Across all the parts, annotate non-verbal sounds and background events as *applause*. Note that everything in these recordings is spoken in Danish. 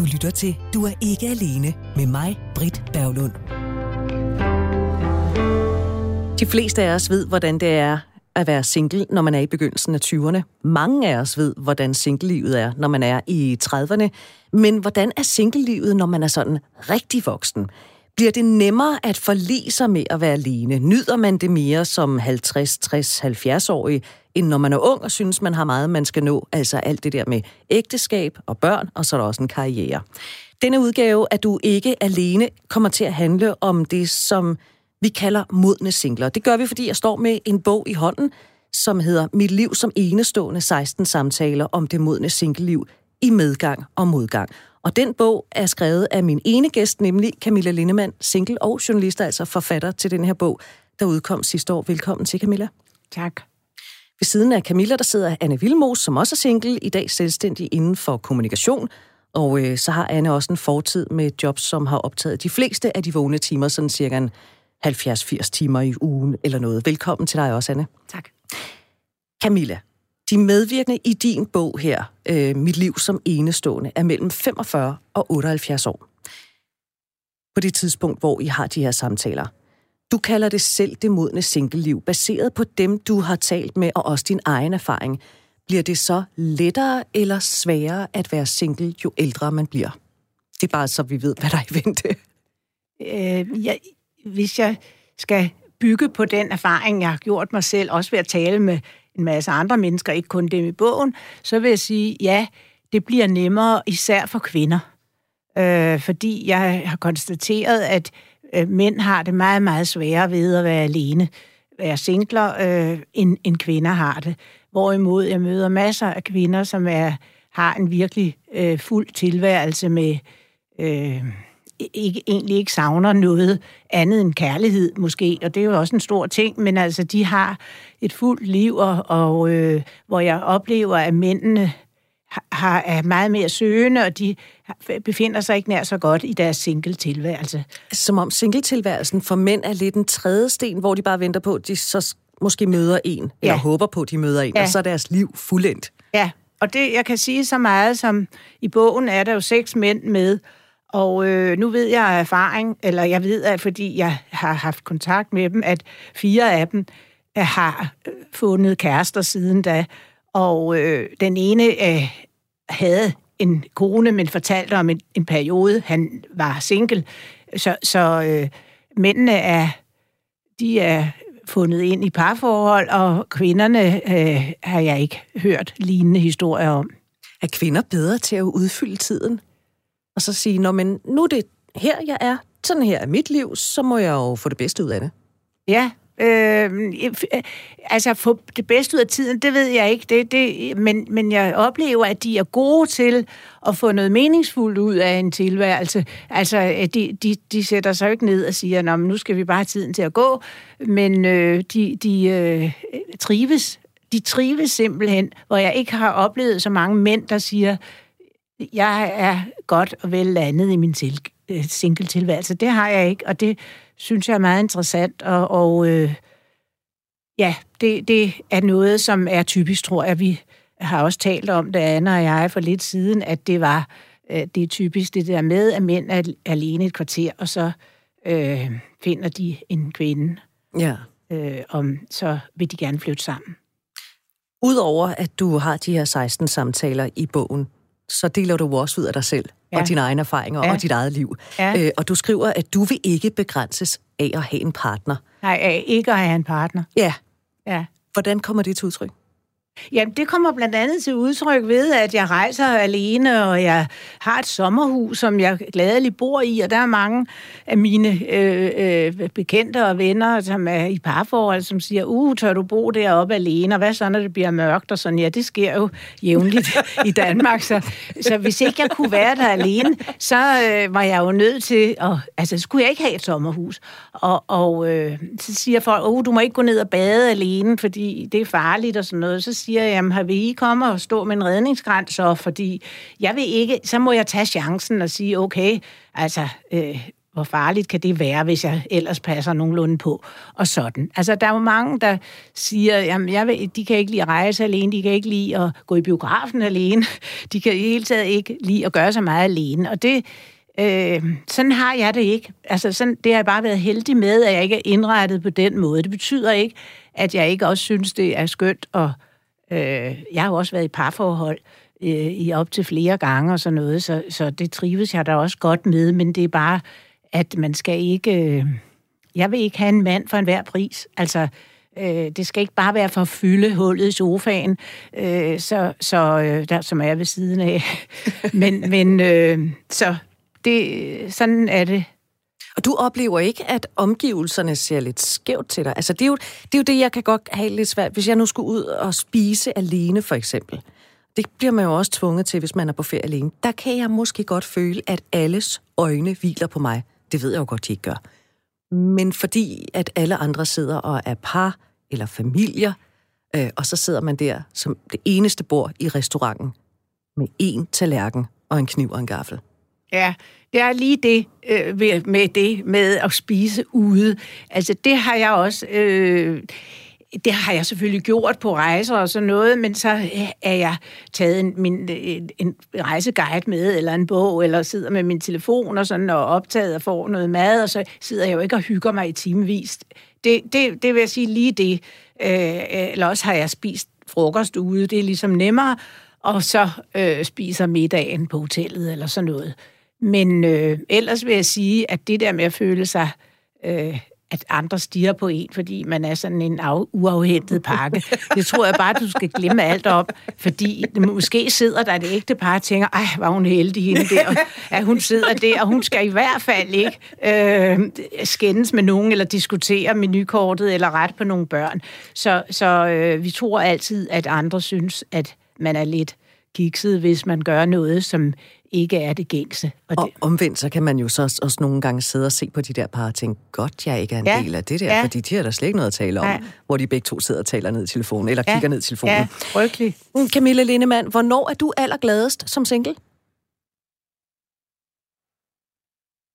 Du lytter til Du er ikke alene med mig, Britt Berglund. De fleste af os ved, hvordan det er at være single, når man er i begyndelsen af 20'erne. Mange af os ved, hvordan singlelivet er, når man er i 30'erne. Men hvordan er singlelivet, når man er sådan rigtig voksen? Bliver det nemmere at forlige sig med at være alene? Nyder man det mere som 50, 60, 70-årig, end når man er ung og synes, man har meget, man skal nå? Altså alt det der med ægteskab og børn, og så er der også en karriere. Denne udgave at Du ikke alene kommer til at handle om det, som vi kalder modne singler. Det gør vi, fordi jeg står med en bog i hånden, som hedder Mit liv som enestående 16 samtaler om det modne singleliv i medgang og modgang. Og den bog er skrevet af min ene gæst, nemlig Camilla Lindemann, single og journalist, altså forfatter til den her bog, der udkom sidste år. Velkommen til, Camilla. Tak. Ved siden af Camilla, der sidder Anne Vilmos, som også er single, i dag selvstændig inden for kommunikation. Og øh, så har Anne også en fortid med jobs, som har optaget de fleste af de vågne timer, sådan cirka en 70-80 timer i ugen eller noget. Velkommen til dig også, Anne. Tak. Camilla, de medvirkende i din bog her, øh, Mit liv som enestående, er mellem 45 og 78 år. På det tidspunkt, hvor I har de her samtaler. Du kalder det selv det modne singleliv, baseret på dem, du har talt med, og også din egen erfaring. Bliver det så lettere eller sværere at være single, jo ældre man bliver? Det er bare så, vi ved, hvad der er i vente. Øh, jeg, hvis jeg skal bygge på den erfaring, jeg har gjort mig selv, også ved at tale med en masse andre mennesker, ikke kun dem i bogen, så vil jeg sige, ja, det bliver nemmere, især for kvinder. Øh, fordi jeg har konstateret, at øh, mænd har det meget, meget sværere ved at være alene, være singler, øh, end, end kvinder har det. Hvorimod jeg møder masser af kvinder, som er, har en virkelig øh, fuld tilværelse med... Øh, ikke, egentlig ikke savner noget andet end kærlighed, måske, og det er jo også en stor ting, men altså, de har et fuldt liv, og, og øh, hvor jeg oplever, at mændene har, er meget mere søgende, og de befinder sig ikke nær så godt i deres single-tilværelse. Som om single-tilværelsen for mænd er lidt en tredje sten, hvor de bare venter på, at de så måske møder en, ja. eller håber på, at de møder en, ja. og så er deres liv fuldendt. Ja, og det, jeg kan sige så meget som, i bogen er der jo seks mænd med, og øh, nu ved jeg af erfaring, eller jeg ved, at fordi jeg har haft kontakt med dem, at fire af dem øh, har øh, fundet kærester siden da. Og øh, den ene øh, havde en kone, men fortalte om en, en periode, han var single. Så, så øh, mændene er, de er fundet ind i parforhold, og kvinderne øh, har jeg ikke hørt lignende historier om. Er kvinder bedre til at udfylde tiden? Og så sige, Nå, men nu er det her, jeg er, sådan her er mit liv, så må jeg jo få det bedste ud af det. Ja, øh, altså få det bedste ud af tiden, det ved jeg ikke, det, det, men, men jeg oplever, at de er gode til at få noget meningsfuldt ud af en tilværelse. Altså, øh, de, de, de sætter sig jo ikke ned og siger, Nå, men nu skal vi bare have tiden til at gå, men øh, de, de øh, trives. De trives simpelthen, hvor jeg ikke har oplevet så mange mænd, der siger, jeg er godt og vel landet i min øh, single-tilværelse. Det har jeg ikke, og det synes jeg er meget interessant, og, og øh, ja, det, det er noget, som er typisk, tror jeg. Vi har også talt om det, Anna og jeg, for lidt siden, at det var øh, det er typisk det der med, at mænd er alene et kvarter, og så øh, finder de en kvinde. Ja. Øh, om, så vil de gerne flytte sammen. Udover at du har de her 16 samtaler i bogen, så deler du også ud af dig selv ja. og dine egne erfaringer ja. og dit eget liv. Ja. Øh, og du skriver, at du vil ikke begrænses af at have en partner. Nej, ikke at have en partner. Ja. ja. Hvordan kommer det til udtryk? Jamen, det kommer blandt andet til udtryk ved, at jeg rejser alene, og jeg har et sommerhus, som jeg gladeligt bor i, og der er mange af mine øh, øh, bekendte og venner, som er i parforhold, som siger, uh, tør du bo deroppe alene, og hvad så, når det bliver mørkt, og sådan, ja, det sker jo jævnligt *laughs* i Danmark, så, så hvis ikke jeg kunne være der alene, så øh, var jeg jo nødt til, at, altså, så skulle jeg ikke have et sommerhus, og, og øh, så siger folk, uh, du må ikke gå ned og bade alene, fordi det er farligt og sådan noget, så siger jeg, jamen, har vi I komme og stå med en redningsgræns så, fordi jeg vil ikke, så må jeg tage chancen og sige, okay, altså, øh, hvor farligt kan det være, hvis jeg ellers passer nogenlunde på, og sådan. Altså, der er jo mange, der siger, jamen, jeg vil, de kan ikke lide at rejse alene, de kan ikke lide at gå i biografen alene, de kan i hele taget ikke lide at gøre så meget alene, og det, øh, sådan har jeg det ikke. Altså, sådan, det har jeg bare været heldig med, at jeg ikke er indrettet på den måde. Det betyder ikke, at jeg ikke også synes, det er skønt, at øh, jeg har jo også været i parforhold, øh, i op til flere gange og sådan noget, så, så det trives jeg da også godt med, men det er bare, at man skal ikke... Øh, jeg vil ikke have en mand for enhver pris. Altså, øh, det skal ikke bare være for at fylde hullet i sofaen, øh, så, så, øh, der, som er ved siden af. *laughs* men men øh, så det, sådan er det. Og du oplever ikke, at omgivelserne ser lidt skævt til dig? Altså, det er jo det, er jo det jeg kan godt have lidt svært, hvis jeg nu skulle ud og spise alene, for eksempel det bliver man jo også tvunget til, hvis man er på ferie alene. Der kan jeg måske godt føle, at alles øjne hviler på mig. Det ved jeg jo godt, de ikke gør. Men fordi, at alle andre sidder og er par eller familier, øh, og så sidder man der som det eneste bord i restauranten med én tallerken og en kniv og en gaffel. Ja, det er lige det øh, med det med at spise ude. Altså det har jeg også... Øh, det har jeg selvfølgelig gjort på rejser og sådan noget, men så øh, er jeg taget en, min, en, en rejseguide med, eller en bog, eller sidder med min telefon og sådan, og optaget og får noget mad, og så sidder jeg jo ikke og hygger mig i timevis. Det, det, det vil jeg sige lige det. Øh, eller også har jeg spist frokost ude, det er ligesom nemmere, og så øh, spiser middagen på hotellet, eller sådan noget. Men øh, ellers vil jeg sige, at det der med at føle sig øh, at andre stiger på en, fordi man er sådan en af, uafhentet pakke. *laughs* Det tror jeg bare, du skal glemme alt op, fordi måske sidder der et ægte par og tænker, ej, var hun heldig hende der, at hun sidder der, og hun skal i hvert fald ikke øh, skændes med nogen, eller diskutere menukortet, eller ret på nogle børn. Så, så øh, vi tror altid, at andre synes, at man er lidt kikset, hvis man gør noget, som ikke er det gængse. Og, og det... omvendt, så kan man jo så også nogle gange sidde og se på de der par og tænke, godt, jeg ikke er en ja. del af det der, ja. fordi de har der slet ikke noget at tale om, ja. hvor de begge to sidder og taler ned i telefonen, eller ja. kigger ned i telefonen. Ja, frygtelig. Mm, Camilla Lindemann, hvornår er du allergladest som single?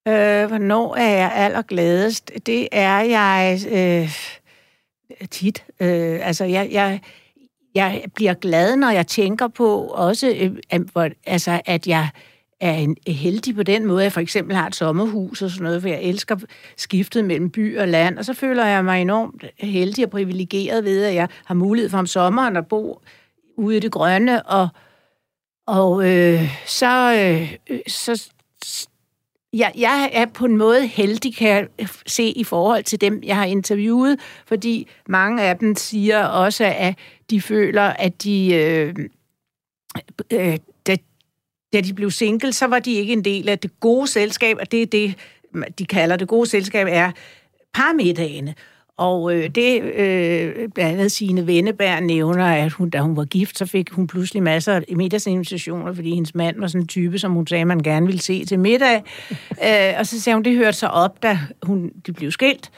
Øh, hvornår er jeg allergladest? Det er jeg øh, tit. Øh, altså, jeg, jeg, jeg bliver glad, når jeg tænker på også, øh, altså, at jeg er en, heldig på den måde, at jeg for eksempel har et sommerhus og sådan noget, for jeg elsker skiftet mellem by og land, og så føler jeg mig enormt heldig og privilegeret ved, at jeg har mulighed for om sommeren at bo ude i det grønne, og, og øh, så, øh, øh så jeg, jeg er på en måde heldig, kan jeg se, i forhold til dem, jeg har interviewet, fordi mange af dem siger også, at de føler, at de, øh, øh, da, da de blev single, så var de ikke en del af det gode selskab, og det er det, de kalder det gode selskab, er parmiddagene. Og øh, det, øh, blandt andet sine Venneberg nævner, at hun, da hun var gift, så fik hun pludselig masser af middagsinvitationer, fordi hendes mand var sådan en type, som hun sagde, man gerne ville se til middag. *laughs* øh, og så sagde hun, det hørte sig op, da hun, de blev skilt.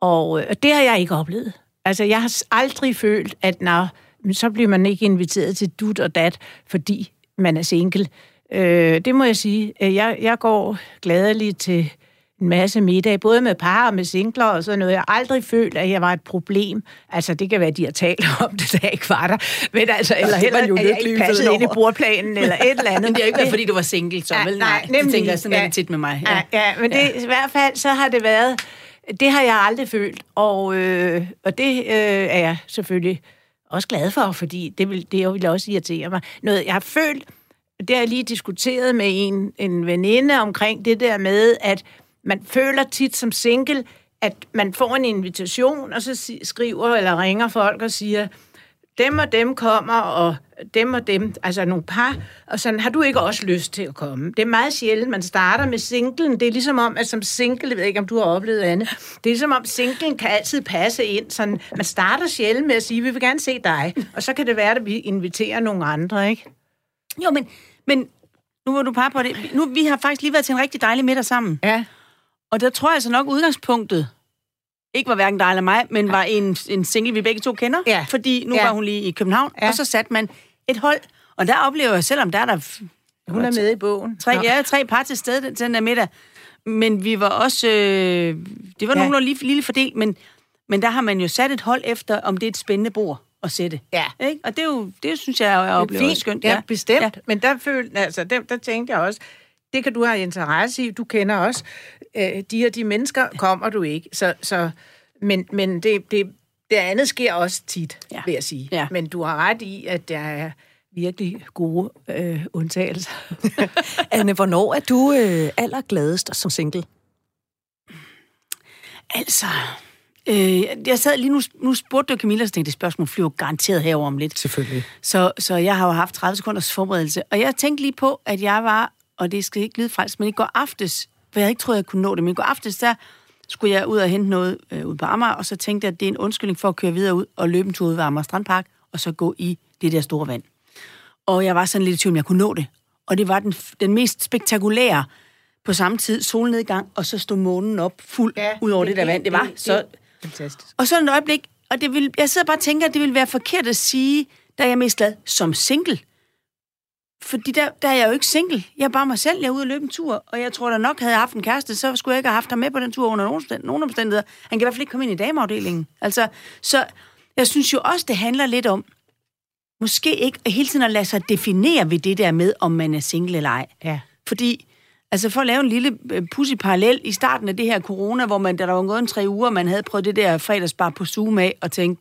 Og øh, det har jeg ikke oplevet. Altså, jeg har aldrig følt, at når, så bliver man ikke inviteret til dut og dat, fordi man er single. Øh, det må jeg sige. Øh, jeg, jeg går gladeligt til en masse middag, både med par og med singler og sådan noget. Jeg har aldrig følt, at jeg var et problem. Altså, det kan være, at de har talt *laughs* om det, da jeg ikke var der. Men altså, eller heller, jo at jeg ikke passede ind i bordplanen, *laughs* eller et eller andet. Men det er ikke været, fordi du var single, så vel? Nej, nej nemlig. Det tænker jeg sådan ja, tit med mig. Ja, ja, ja men det, ja. i hvert fald, så har det været... Det har jeg aldrig følt, og, øh, og det øh, er jeg selvfølgelig også glad for, fordi det vil, det vil også irritere mig. Noget, jeg har følt, det har jeg lige diskuteret med en, en veninde omkring det der med, at man føler tit som single, at man får en invitation, og så skriver eller ringer folk og siger, dem og dem kommer, og dem og dem, altså nogle par, og sådan, har du ikke også lyst til at komme? Det er meget sjældent, man starter med singlen. Det er ligesom om, at som single, jeg ved ikke, om du har oplevet andet, det er ligesom om, singlen kan altid passe ind. Sådan, man starter sjældent med at sige, vi vil gerne se dig, og så kan det være, at vi inviterer nogle andre, ikke? Jo, men, men nu var du par på det. Nu, vi har faktisk lige været til en rigtig dejlig middag sammen. Ja. Og der tror jeg så nok udgangspunktet ikke var hverken dig eller mig, men var en, en single, vi begge to kender. Ja. Fordi nu ja. var hun lige i København, ja. og så satte man et hold. Og der oplever jeg, selvom der er der... Hun er med i bogen. Tre, ja, tre par til stede til den der middag. men vi var også... Øh, det var ja. nogenlunde lille, lille fordel, men, men der har man jo sat et hold efter, om det er et spændende bord at sætte. Ja. Ikke? Og det, er jo, det synes jeg, jeg oplever fint. skønt. Ja, ja bestemt. Ja. Men der, følte, altså, der, der tænkte jeg også, det kan du have interesse i. Du kender også øh, de her de mennesker, kommer du ikke. Så, så, men men det, det, det andet sker også tit, ja. vil jeg sige. Ja. Men du har ret i, at der er virkelig gode øh, undtagelser. *laughs* Anne, hvornår er du øh, allergladest som single? Altså, øh, jeg sad lige nu, nu spurgte du Camilla, så tænkte, det spørgsmål flyver garanteret herover om lidt. Selvfølgelig. Så, så jeg har jo haft 30 sekunders forberedelse, og jeg tænkte lige på, at jeg var, og det skal ikke lyde frelst, men i går aftes, for jeg havde ikke troet, jeg kunne nå det, men i går aftes, der skulle jeg ud og hente noget øh, ud på Amager, og så tænkte jeg, at det er en undskyldning for at køre videre ud og løbe en tur ud ved Amager Strandpark, og så gå i det der store vand. Og jeg var sådan lidt i tvivl, om jeg kunne nå det. Og det var den, den mest spektakulære på samme tid solnedgang, og så stod månen op fuld ja, ud over det, det der vand. Det var det, så... Fantastisk. Og så et øjeblik, og det vil, jeg sidder bare og tænker, at det ville være forkert at sige, da jeg er mest glad som single. Fordi der, der er jeg jo ikke single. Jeg er bare mig selv. Jeg er ude og løbe en tur. Og jeg tror da nok, havde jeg haft en kæreste, så skulle jeg ikke have haft ham med på den tur under nogen omstændigheder. Han kan i hvert fald ikke komme ind i dameafdelingen. Altså, så jeg synes jo også, det handler lidt om, måske ikke hele tiden at lade sig definere ved det der med, om man er single eller ej. Ja. Fordi, altså for at lave en lille øh, pussy parallel i starten af det her corona, hvor man, da der var gået en tre uger, man havde prøvet det der fredagsbar på Zoom af, og tænkt,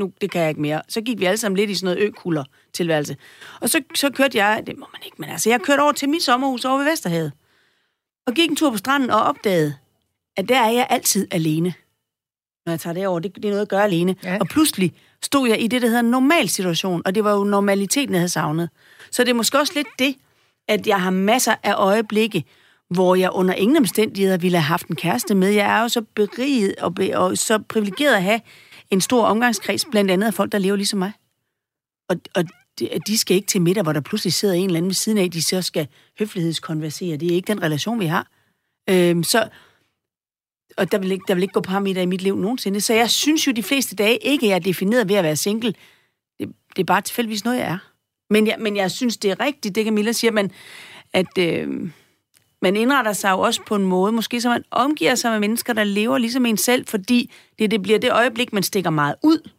nu, det kan jeg ikke mere. Så gik vi alle sammen lidt i sådan noget økulder tilværelse. Og så, så kørte jeg, det må man ikke, men altså, jeg kørte over til mit sommerhus over ved Vesterhavet. Og gik en tur på stranden og opdagede, at der er jeg altid alene. Når jeg tager det over, det, det er noget at gøre alene. Ja. Og pludselig stod jeg i det, der hedder en normal situation, og det var jo normaliteten, jeg havde savnet. Så det er måske også lidt det, at jeg har masser af øjeblikke, hvor jeg under ingen omstændigheder ville have haft en kæreste med. Jeg er jo så beriget og, be- og så privilegeret at have en stor omgangskreds, blandt andet af folk, der lever ligesom mig. Og, og de, de skal ikke til middag, hvor der pludselig sidder en eller anden ved siden af, de så skal høflighedskonversere. Det er ikke den relation, vi har. Øhm, så, og der vil, ikke, der vil ikke gå parametre i mit liv nogensinde. Så jeg synes jo, de fleste dage ikke er defineret ved at være single. Det, det er bare tilfældigvis noget, jeg er. Men jeg, men jeg synes, det er rigtigt, det Camilla siger, men at øh, man indretter sig jo også på en måde, måske så man omgiver sig med mennesker, der lever ligesom en selv, fordi det, det bliver det øjeblik, man stikker meget ud.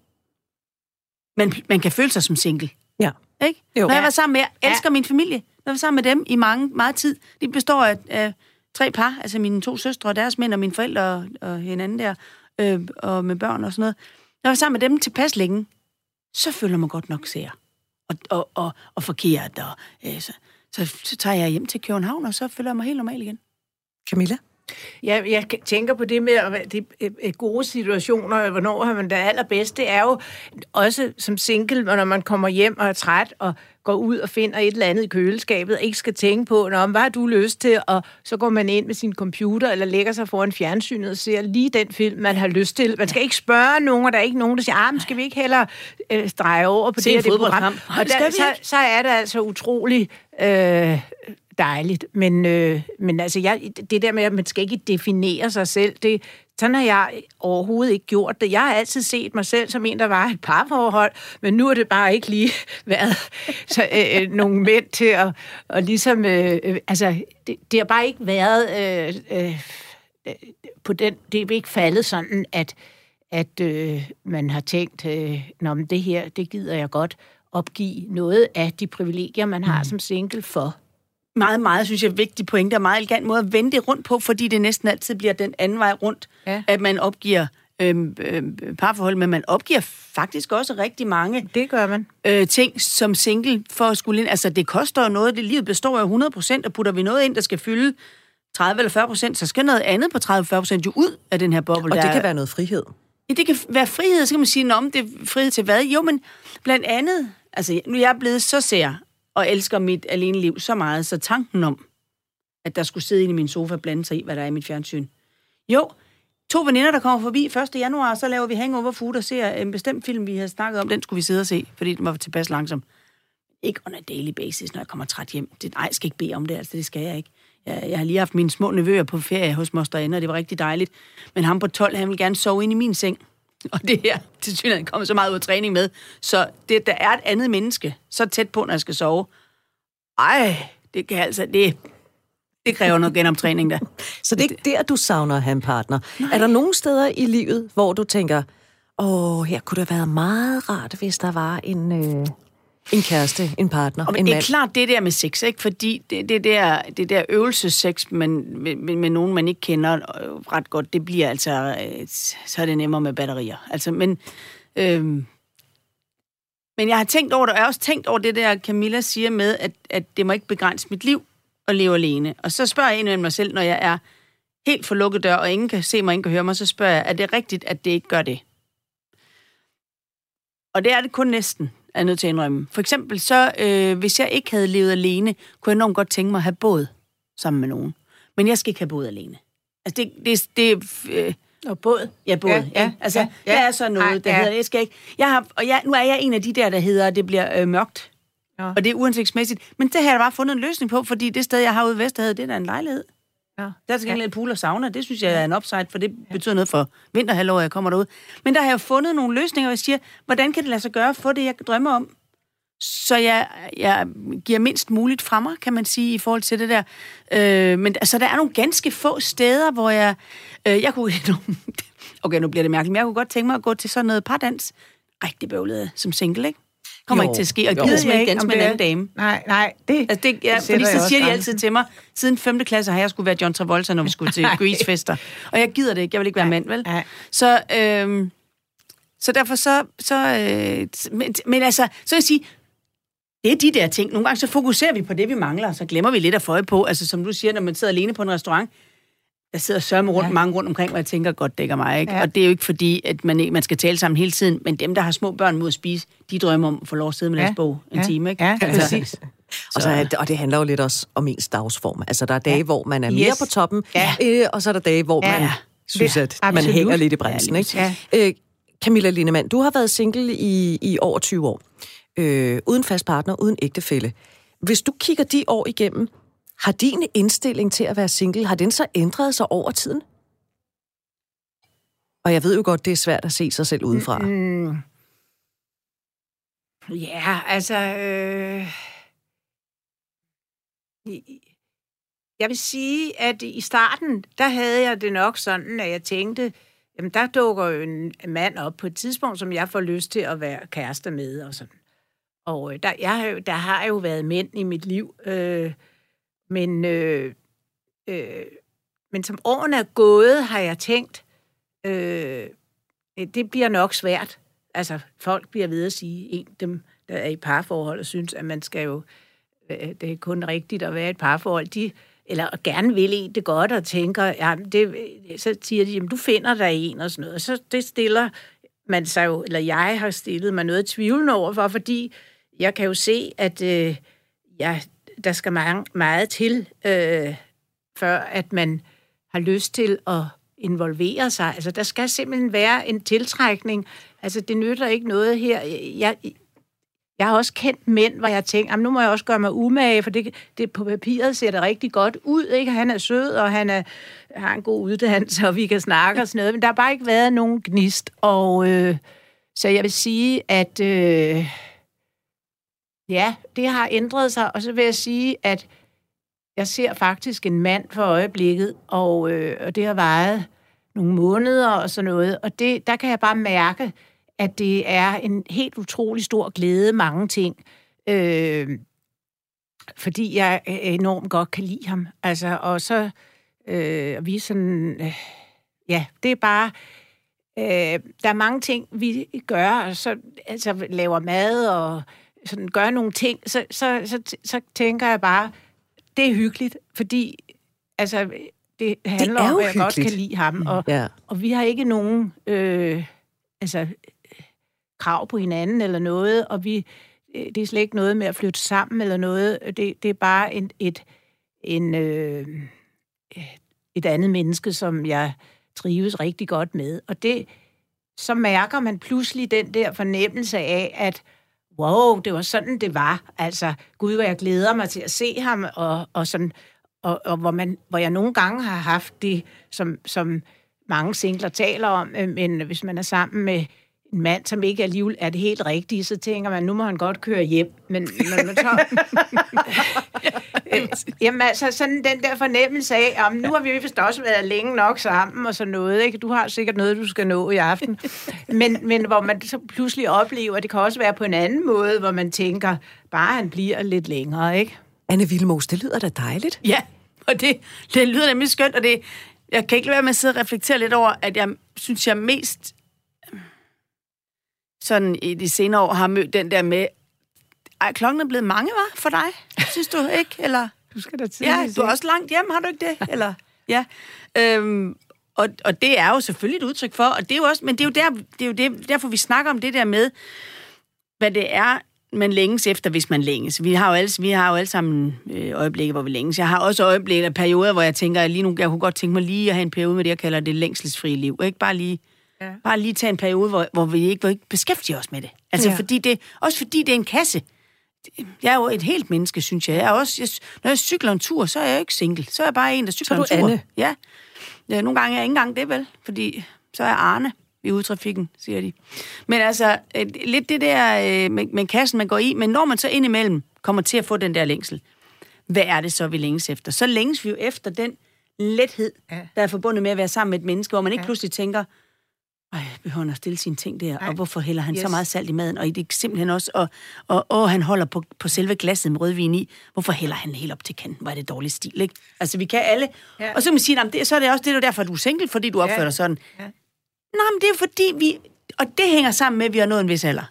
Man, man kan føle sig som single. Ja. Ikke? Jo. Når jeg var sammen med, jeg elsker ja. min familie. Når jeg var sammen med dem i mange, meget tid. De består af, af tre par, altså mine to søstre og deres mænd og mine forældre og, og hinanden der, øh, og med børn og sådan noget. Når jeg var sammen med dem tilpas længe, så føler man godt nok ser og, og, og, og forkert. Og, øh, så, så, så tager jeg hjem til København, og så føler jeg mig helt normal igen. Camilla? Ja, jeg tænker på det med at de gode situationer, hvornår har man det allerbedst. Det er jo også som single, når man kommer hjem og er træt og går ud og finder et eller andet i køleskabet, og ikke skal tænke på, Nå, hvad har du lyst til, og så går man ind med sin computer, eller lægger sig foran fjernsynet og ser lige den film, man har lyst til. Man skal ikke spørge nogen, og der er ikke nogen, der siger, ah, men skal vi ikke hellere øh, strege over på Se det her det program? Og der, så, så er det altså utrolig øh, dejligt. Men, øh, men altså, jeg, det der med, at man skal ikke definere sig selv, det, sådan har jeg overhovedet ikke gjort det. Jeg har altid set mig selv som en, der var et parforhold, men nu er det bare ikke lige *laughs* været så, øh, øh, nogle mænd til at og ligesom... Øh, øh, altså, det, det har bare ikke været... Øh, øh, øh, på den, det er ikke faldet sådan, at, at øh, man har tænkt, øh, Nå, men det her, det gider jeg godt opgive noget af de privilegier, man har mm. som single for meget, meget, synes jeg, vigtig pointe og meget elegant måde at vende det rundt på, fordi det næsten altid bliver den anden vej rundt, ja. at man opgiver øhm, øhm, parforhold, men man opgiver faktisk også rigtig mange det gør man. Øh, ting som single for at skulle ind. Altså, det koster jo noget. Det livet består af 100 procent, og putter vi noget ind, der skal fylde 30 eller 40 procent, så skal noget andet på 30-40 procent jo ud af den her boble. Og det der... kan være noget frihed. Ja, det kan være frihed, så kan man sige, om det er frihed til hvad? Jo, men blandt andet, altså nu er jeg blevet så sær, og elsker mit alene liv så meget, så tanken om, at der skulle sidde inde i min sofa og blande sig i, hvad der er i mit fjernsyn. Jo, to veninder, der kommer forbi 1. januar, så laver vi hangover food og ser en bestemt film, vi havde snakket om. Den skulle vi sidde og se, fordi den var tilpas langsom. Ikke on a daily basis, når jeg kommer træt hjem. Det, nej, jeg skal ikke bede om det, altså det skal jeg ikke. Jeg, jeg har lige haft mine små nevøer på ferie hos Moster Anna, og det var rigtig dejligt. Men ham på 12, han vil gerne sove ind i min seng. *laughs* Og det her, til synligheden, kommer så meget ud af træning med. Så det, der er et andet menneske, så tæt på, når jeg skal sove. Ej, det kan altså, det, det kræver noget genomtræning der. *laughs* Så det er ikke der, du savner at have en partner. Nej. Er der nogle steder i livet, hvor du tænker, åh, her kunne det have været meget rart, hvis der var en, øh, en kæreste, en partner, Og en det er mand? klart det der med sex, ikke? fordi det, det, der, det der øvelsessex med, med, med, nogen, man ikke kender øh, ret godt, det bliver altså, øh, så er det nemmere med batterier. Altså, men, øh, men jeg har tænkt over det, og jeg har også tænkt over det der, Camilla siger med, at, at det må ikke begrænse mit liv at leve alene. Og så spørger jeg indimellem mig selv, når jeg er helt for lukket dør, og ingen kan se mig, ingen kan høre mig, så spørger jeg, er det rigtigt, at det ikke gør det? Og det er det kun næsten, er nødt til at indrømme. For eksempel så, øh, hvis jeg ikke havde levet alene, kunne jeg enormt godt tænke mig at have båd sammen med nogen. Men jeg skal ikke have båd alene. Altså det, det, det øh, Og båd. Ja, båd. Ja, Ja, altså, ja, der er så noget, Ej, der ja. hedder, jeg skal ikke... Jeg har, og jeg, nu er jeg en af de der, der hedder, at det bliver øh, mørkt. Ja. Og det er uansigtsmæssigt. Men det har jeg da bare fundet en løsning på, fordi det sted, jeg har ude i Vesterhavet, det er da en lejlighed. Ja. Der er til gengæld et pool og sauna. Det synes jeg er en upside, for det betyder noget for vinterhalvåret, jeg kommer derud. Men der har jeg fundet nogle løsninger, hvor jeg siger, hvordan kan det lade sig gøre at få det, jeg drømmer om? Så jeg, jeg giver mindst muligt fra mig, kan man sige, i forhold til det der. Øh, men altså, der er nogle ganske få steder, hvor jeg... Øh, jeg kunne... *laughs* Okay, nu bliver det mærkeligt, men jeg kunne godt tænke mig at gå til sådan noget pardans. Rigtig bøvlet som single, ikke? Kommer Jo, ikke til at ske. Og gider jeg ikke danse med en anden dame. Nej, nej, det, Altså det, ja, det fordi så siger de altid til mig, siden 5. klasse har jeg skulle være John Travolta, når vi skulle til *laughs* Grease-fester. Og jeg gider det ikke, jeg vil ikke være mand, vel? Så, øhm, så derfor så... så øh, men, men altså, så vil jeg sige, det er de der ting. Nogle gange så fokuserer vi på det, vi mangler, så glemmer vi lidt at få på. Altså som du siger, når man sidder alene på en restaurant, der sidder sørme rundt, ja. Ja. mange rundt omkring, hvor jeg tænker, godt dækker mig, ikke? Ja. Ja. Og det er jo ikke fordi, at man, ikke, man skal tale sammen hele tiden, men dem, der har små børn mod at spise, de drømmer om at få lov at sidde med deres Ja. bog en Ja. time, ikke? Ja, altså, præcis. Og, så er, det- og det handler jo lidt også om ens dagsform. Altså, der er dage, ja. hvor man er mere Yes. på toppen, Ja. øh, og så er der dage, hvor Ja. man synes, at man absolut. hænger lidt i bremsen. Ja, ikke? lige Øh, Camilla Lindemann, du har været single i, i over 20 år. Øh, uden fast partner, uden ægtefælle. Hvis du kigger de år igennem, har din indstilling til at være single, har den så ændret sig over tiden? Og jeg ved jo godt, det er svært at se sig selv udefra. Mm. mm. Ja, altså... Øh... Jeg vil sige, at i starten, der havde jeg det nok sådan, at jeg tænkte, jamen der dukker jo en mand op på et tidspunkt, som jeg får lyst til at være kæreste med og sådan. Og øh, der, jeg, har jo- der har jo været mænd i mit liv, øh, men, øh, øh, men som årene er gået, har jeg tænkt, øh, det bliver nok svært. Altså, folk bliver ved at sige, en dem, der er i parforhold og synes, at man skal jo, øh, det er kun rigtigt at være i et parforhold, de, eller gerne vil en det godt og tænker, ja, det, så siger de, jamen, du finder dig en og sådan noget. Og så det stiller man sig jo, eller jeg har stillet mig noget tvivlende over for, fordi jeg kan jo se, at øh, jeg der skal meget, meget til, øh, før at man har lyst til at involvere sig. Altså, der skal simpelthen være en tiltrækning. Altså, det nytter ikke noget her. Jeg, jeg har også kendt mænd, hvor jeg tænker, nu må jeg også gøre mig umage, for det, det på papiret ser det rigtig godt ud. Ikke? Han er sød, og han er, har en god uddannelse, og vi kan snakke og sådan noget. Men der har bare ikke været nogen gnist. Og øh, så jeg vil sige, at øh, ja, det har ændret sig. Og så vil jeg sige, at jeg ser faktisk en mand for øjeblikket, og, øh, og det har varet nogle måneder og sådan noget. Og det, der kan jeg bare mærke, at det er en helt utrolig stor glæde, mange ting. Øh, fordi jeg enormt godt kan lide ham. Altså, og så øh, vi er sådan... Øh, ja, det er bare... Øh, der er mange ting, vi gør, og så altså, laver mad og sådan, gør nogle ting, så, så, så, så tænker jeg bare, det er hyggeligt, fordi altså, det handler er om, at jeg godt kan lide ham, og, Ja. og vi har ikke nogen øh, altså, krav på hinanden eller noget, og vi, øh, det er slet ikke noget med at flytte sammen eller noget. Det, det er bare en, et, en, øh, et andet menneske, som jeg trives rigtig godt med. Og det, så mærker man pludselig den der fornemmelse af, at wow, det var sådan, det var. Altså, gud, hvor jeg glæder mig til at se ham, og, og sådan, og, og hvor, man, hvor jeg nogle gange har haft det, som, som mange singler taler om, øh, men hvis man er sammen med en mand, som ikke alligevel er det helt rigtige, så tænker man, nu må han godt køre hjem. Men, men man Øh, *laughs* Jamen altså, sådan den der fornemmelse af, om nu har vi vist også været længe nok sammen og sådan noget, ikke? Du har sikkert noget, du skal nå i aften. Men, men hvor man så pludselig oplever, at det kan også være på en anden måde, hvor man tænker, bare han bliver lidt længere, ikke? Anne Vildmos, det lyder da dejligt. Ja, og det, det lyder nemlig skønt, og det, jeg kan ikke lade være med at sidde og reflektere lidt over, at jeg synes, jeg mest sådan i de senere år har mødt den der med, ej, klokken er blevet mange, var for dig, synes du ikke? Eller, Du skal da tidligt ja, du er også langt hjem, har du ikke det? Eller, ja. Øhm, og, og det er jo selvfølgelig et udtryk for, og det er jo også, men det er jo, der, det er jo det, derfor, vi snakker om det der med, hvad det er, man længes efter, hvis man længes. Vi har jo alle, vi har jo alle sammen øh, øjeblikke, hvor vi længes. Jeg har også øjeblikke og perioder, hvor jeg tænker, at lige nu, jeg kunne godt tænke mig lige at have en periode med det, jeg kalder det længselsfrie liv. Ikke bare lige, ja. bare lige tage en periode, hvor, hvor vi ikke, hvor vi ikke beskæftiger os med det. Altså, Ja. fordi det, også fordi det er en kasse. Jeg er jo et helt menneske, synes jeg. jeg er også, jeg, når jeg cykler en tur, så er jeg jo ikke single. Så er jeg bare en, der cykler Så er en du tur. Anne. Ja. ja. Nogle gange er jeg ikke engang det, vel? Fordi så er Arne i udtrafikken, siger de. Men altså, øh, lidt det der øh, med, med kassen, man går i, men når man så indimellem kommer til at få den der længsel, hvad er det så, vi længes efter? Så længes vi jo efter den lethed, ja. der er forbundet med at være sammen med et menneske, hvor man ikke ja. pludselig tænker, ej, behøver han at stille sine ting der, Ej. og hvorfor hælder han yes. så meget salt i maden, og det er simpelthen også, og, og, og han holder på, på selve glasset med rødvin i, hvorfor hælder han helt op til kanten, hvor er det dårlig stil, ikke? Altså, vi kan alle, Ja. og så kan man sige, "Nå, men det, så er det også det, der er derfor, du er single, fordi du opfører Ja. dig sådan. Ja. Nej, men det er fordi, vi, og det hænger sammen med, at vi har nået en vis alder.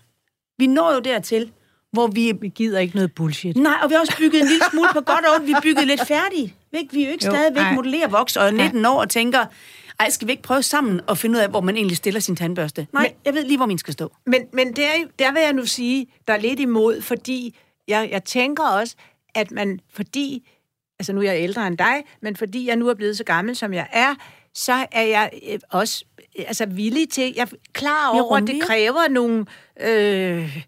Vi når jo dertil, hvor vi Vi gider ikke noget bullshit. Nej, og vi har også bygget en lille smule på godt og ondt. Vi er bygget lidt færdige. Ikke? Vi er jo ikke Jo, stadigvæk nej. modellervoks og er 19 år og tænker, ej, skal vi ikke prøve sammen at finde ud af, hvor man egentlig stiller sin tandbørste? Nej, Men- jeg ved lige, hvor min skal stå. Men, men der, der vil jeg nu sige, der er lidt imod, fordi jeg, jeg tænker også, at man, fordi, altså nu er jeg ældre end dig, men fordi jeg nu er blevet så gammel, som jeg er, så er jeg øh, også øh, altså villig til, jeg er klar over, at det kræver nogle, øh,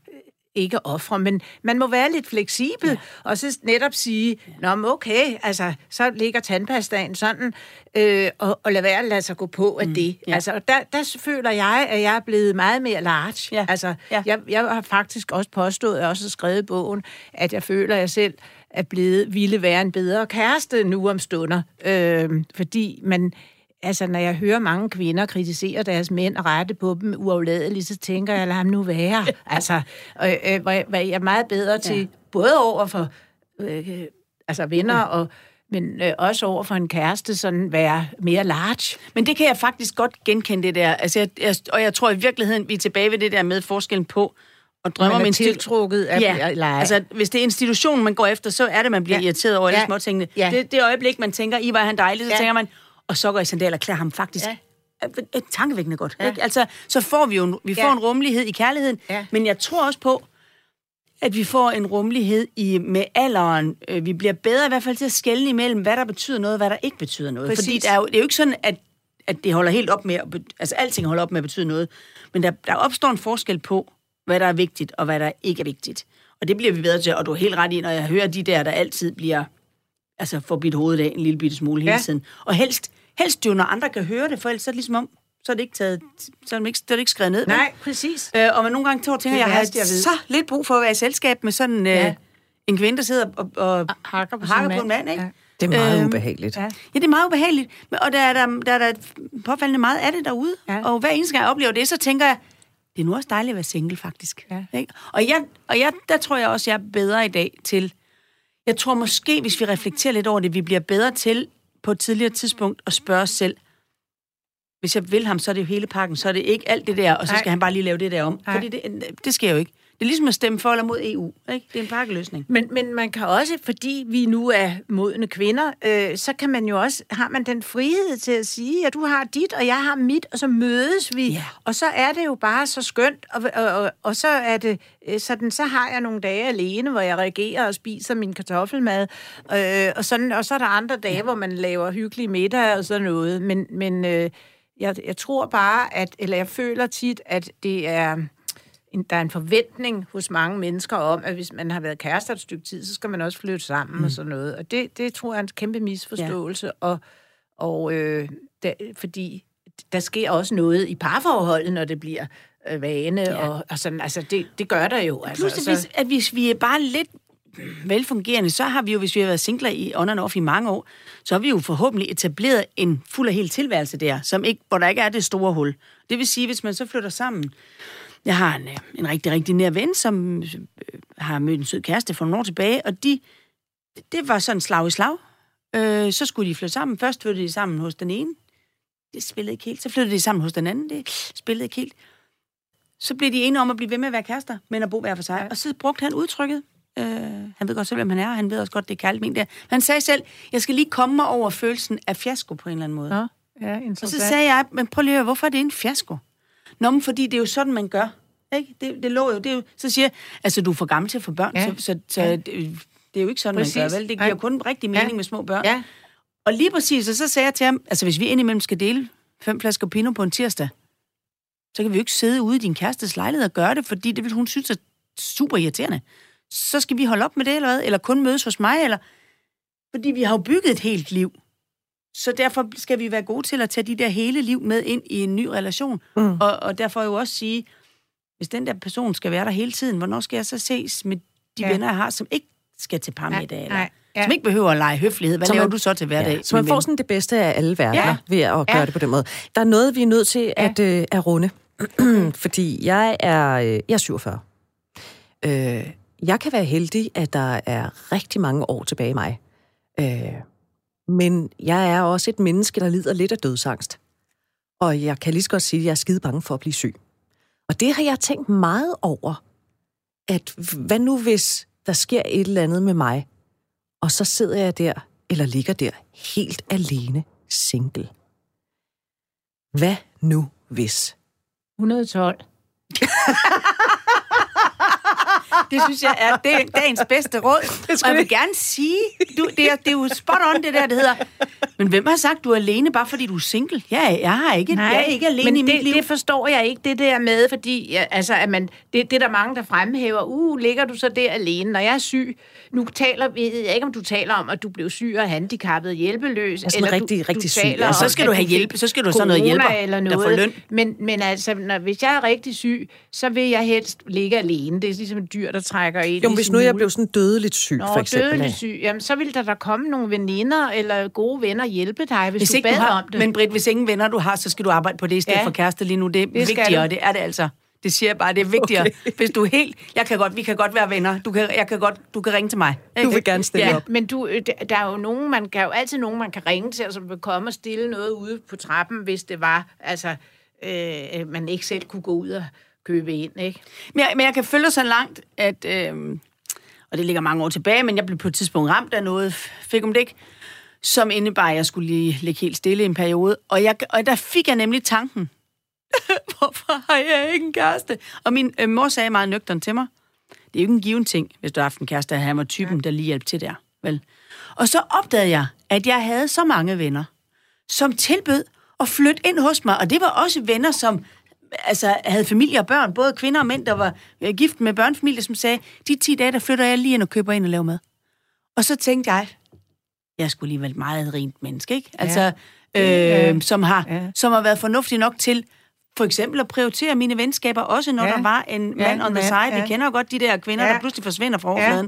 ikke ofre, men man må være lidt fleksibel, ja. og så netop sige, Nå, men okay, altså, så ligger tandpastaen sådan, øh, og, og lad være at lade sig gå på af mm, det. ja. Altså, der, der føler jeg, at jeg er blevet meget mere large. Ja, Altså, ja. jeg, jeg har faktisk også påstået, og også skrevet i bogen, at jeg føler, at jeg selv er blevet, ville være en bedre kæreste nu om stunder. Øh, fordi man, altså, når jeg hører mange kvinder kritisere deres mænd og rette på dem uafladeligt, så tænker jeg, lad ham nu være. *laughs* altså, øh, øh, hvor jeg, hvor jeg er meget bedre til, ja. både over for øh, altså venner og men øh, også over for en kæreste, sådan være mere large. Men det kan jeg faktisk godt genkende, det der. Altså, jeg, jeg, og jeg tror i virkeligheden, vi er tilbage ved det der med forskellen på at drømme Man er tiltrukket af ja, lege. altså hvis det er institutionen, man går efter, så er det, man bliver Ja. ja. irriteret over alle Ja. småtingene. Ja. Det, det øjeblik, man tænker, i var han dejlig, så Ja. ja. tænker man, og så går i sandaler, klæder ham faktisk Ja. ja. et tankevækkende godt. Ja. Ikke? Altså, så får vi jo en, vi får Ja. en rummelighed i kærligheden, Ja. men jeg tror også på, at vi får en rummelighed i, med alderen. Øh, Vi bliver bedre i hvert fald til at skelne imellem, hvad der betyder noget, og hvad der ikke betyder noget. Præcis. Fordi det er, jo, det er jo ikke sådan, at, at det holder helt op med, altså alting holder op med at betyde noget. Men der, der opstår en forskel på, hvad der er vigtigt, og hvad der ikke er vigtigt. Og det bliver vi bedre til, og du er helt ret i, når jeg hører de der, der altid bliver altså får bidt hovedet af en lille bitte smule hele Ja. tiden. Og helst, helst jo, når andre kan høre det, for ellers så er det ligesom om, så er det ikke, taget, så er det ikke, så er det ikke skrevet ned. vel? Nej, præcis. Øh, og man nogle gange tror, tænker, Det jeg har jeg så lidt brug for at være i selskab med sådan øh, Ja. en kvinde, der sidder og, og Hakker på, hakker på en mand, ikke? Ja. Det er meget Øhm, ubehageligt. Ja. Ja, det er meget ubehageligt. Men- Og der er der, der, er der påfaldende meget af det derude. Ja. Og hver eneste gang jeg oplever det, så tænker jeg, det er nu også dejligt at være single, faktisk. Ja. Ikke? Og, jeg, og jeg, der tror jeg også, jeg er bedre i dag til... Jeg tror måske, hvis vi reflekterer lidt over det, vi bliver bedre til på et tidligere tidspunkt at spørge os selv, hvis jeg vil ham, så er det jo hele pakken, så er det ikke alt det der, og så skal han bare lige lave det der om. Nej. Fordi det, det sker jo ikke. Det er ligesom at stemme for eller mod EU. Ikke? Det er en pakkeløsning. Men, men man kan også, fordi vi nu er modne kvinder, øh, så kan man jo også, har man den frihed til at sige, at du har dit, og jeg har mit, og så mødes vi. Ja. Og så er det jo bare så skønt, og, og, og, og så er det øh, sådan, så har jeg nogle dage alene, hvor jeg reagerer og spiser min kartoffelmad, øh, og, sådan, og så er der andre dage, ja. hvor man laver hyggelige middag og sådan noget. Men, men øh, jeg, jeg tror bare, at, eller jeg føler tit, at det er en, der er en forventning hos mange mennesker om, at hvis man har været kærester et stykke tid, så skal man også flytte sammen mm. og sådan noget. Og det, det tror jeg er en kæmpe misforståelse, ja. og, og øh, der, fordi der sker også noget i parforholdet, når det bliver øh, vane, ja. og, og sådan, altså det, det gør der jo. Altså, Plus, at hvis, at hvis vi er bare lidt velfungerende, så har vi jo, hvis vi har været singler i on and off i mange år, så har vi jo forhåbentlig etableret en fuld og hel tilværelse der, som ikke, hvor der ikke er det store hul. Det vil sige, hvis man så flytter sammen, jeg har en, øh, en rigtig, rigtig nær ven, som øh, har mødt en sød kæreste for nogle år tilbage, og de, det var sådan slag i slag. Øh, så skulle de flytte sammen. Først flyttede de sammen hos den ene. Det spillede ikke helt. Så flyttede de sammen hos den anden. Det spillede ikke helt. Så blev de enige om at blive ved med at være kærester, men at bo hver for sig. Ja. Og så brugte han udtrykket. Øh, han ved godt selv, hvem han er, og han ved også godt, det er kærligt ment der. Han sagde selv, jeg skal lige komme mig over følelsen af fiasko på en eller anden måde. Ja, ja Og så sagde jeg, men prøv lige at høre, hvorfor er det en fiasko? Nå, men fordi det er jo sådan, man gør. Ikke? Det, det lå jo, det er jo, så siger jeg, altså du er for gammel til at få børn, Ja. så, så, så Ja. det, det er jo ikke sådan, Præcis. man gør, vel? Det giver jo kun rigtig mening Ja. med små børn. Ja, Og lige præcis, og så sagde jeg til ham, altså hvis vi indimellem skal dele fem flasker Pinot på en tirsdag, så kan vi jo ikke sidde ude i din kærestes lejlighed og gøre det, fordi det vil hun synes er super irriterende. Så skal vi holde op med det, eller hvad? Eller kun mødes hos mig, eller... Fordi vi har jo bygget et helt liv. Så derfor skal vi være gode til at tage de der hele liv med ind i en ny relation. Mm. Og, og derfor jo også sige, hvis den der person skal være der hele tiden, hvornår skal jeg så ses med de Ja. ja. venner, jeg har, som ikke skal til parmiddag, Nej, eller nej, ja. som ikke behøver at lege høflighed. Hvad Så laver man- du så til hverdag? Ja, så man får sådan det bedste af alle verdener ja. ved at gøre Ja. det på den måde. Der er noget, vi er nødt til at, øh, at runde, *clears throat* fordi jeg er, øh, jeg er 47. Øh, jeg kan være heldig, at der er rigtig mange år tilbage i mig. Øh, men jeg er også et menneske, der lider lidt af dødsangst. Og jeg kan lige så godt sige, at jeg er skide bange for at blive syg. Og det har jeg tænkt meget over. At hvad nu, hvis der sker et eller andet med mig, og så sidder jeg der, eller ligger der, helt alene, single. Hvad nu hvis? 112. *laughs* Det synes jeg er det dagens bedste råd. Og jeg vil gerne sige, du, det, er, det er jo spot on det der, det hedder, men hvem har sagt, du er alene, bare fordi du er single? Ja, jeg, har ikke, jeg er ikke alene men i det, mit liv. det forstår jeg ikke, det der med, fordi ja, altså, at man, det, det er der mange, der fremhæver, uh, ligger du så der alene, når jeg er syg? Nu taler ved jeg ikke, om du taler om, at du blev syg og handicappet hjælpeløs. Altså, rigtig, rigtig syg. taler Ja, så om, skal at du have hjælp. Så skal du sådan noget hjælper, eller der får noget. løn. Men, men altså, når, hvis jeg er rigtig syg, så vil jeg helst ligge alene. Det er ligesom et dyr, der trækker ind Jo, men hvis nu jeg blev sådan dødeligt syg, Nå, for eksempel. dødelig ikke? syg. Jamen, så vil der da komme nogle veninder eller gode venner hjælpe dig, hvis, Hvis du ikke bad du har, om det. men Britt, hvis ingen venner du har, så skal du arbejde på det i stedet Ja. for kæreste lige nu. Det er Det vigtigere, det er det altså. Det siger jeg bare, det er vigtigere. *laughs* Okay. Hvis du er helt... Jeg kan godt, vi kan godt være venner. Du kan, jeg kan godt, du kan ringe til mig. Du vil gerne stille ja. op. Men du, øh, der- er jo nogen, man kan jo altid nogen, man kan ringe til, og som vil komme og stille noget ude på trappen, hvis det var, altså, øh, man ikke selv kunne gå ud og købe ind, ikke? Men jeg, men jeg kan følge så langt, at... Øh, og det ligger mange år tilbage, men jeg blev på et tidspunkt ramt af noget, fik om det ikke, som indebar, at jeg skulle lige ligge helt stille i en periode. Og, jeg, og der fik jeg nemlig tanken, *laughs* hvorfor har jeg ikke en kæreste? Og min øh, mor sagde meget nøgtern til mig, det er jo ikke en given ting, hvis du har haft en kæreste, at han var typen, der lige hjalp til der. Vel? Og så opdagede jeg, at jeg havde så mange venner, som tilbød at flytte ind hos mig. Og det var også venner, som altså, havde familie og børn, både kvinder og mænd, der var øh, gift med børnefamilier, som sagde, de 10 dage, der flytter jeg lige ind og køber ind og laver mad. Og så tænkte jeg, jeg skulle alligevel et meget rent menneske, ikke? Altså, Ja. øh, som, har, Ja. som har været fornuftig nok til for eksempel at prioritere mine venskaber, også når Ja. der var en Ja, man on the mand, side. ja. Vi kender jo godt de der kvinder, Ja. der pludselig forsvinder fra Ja.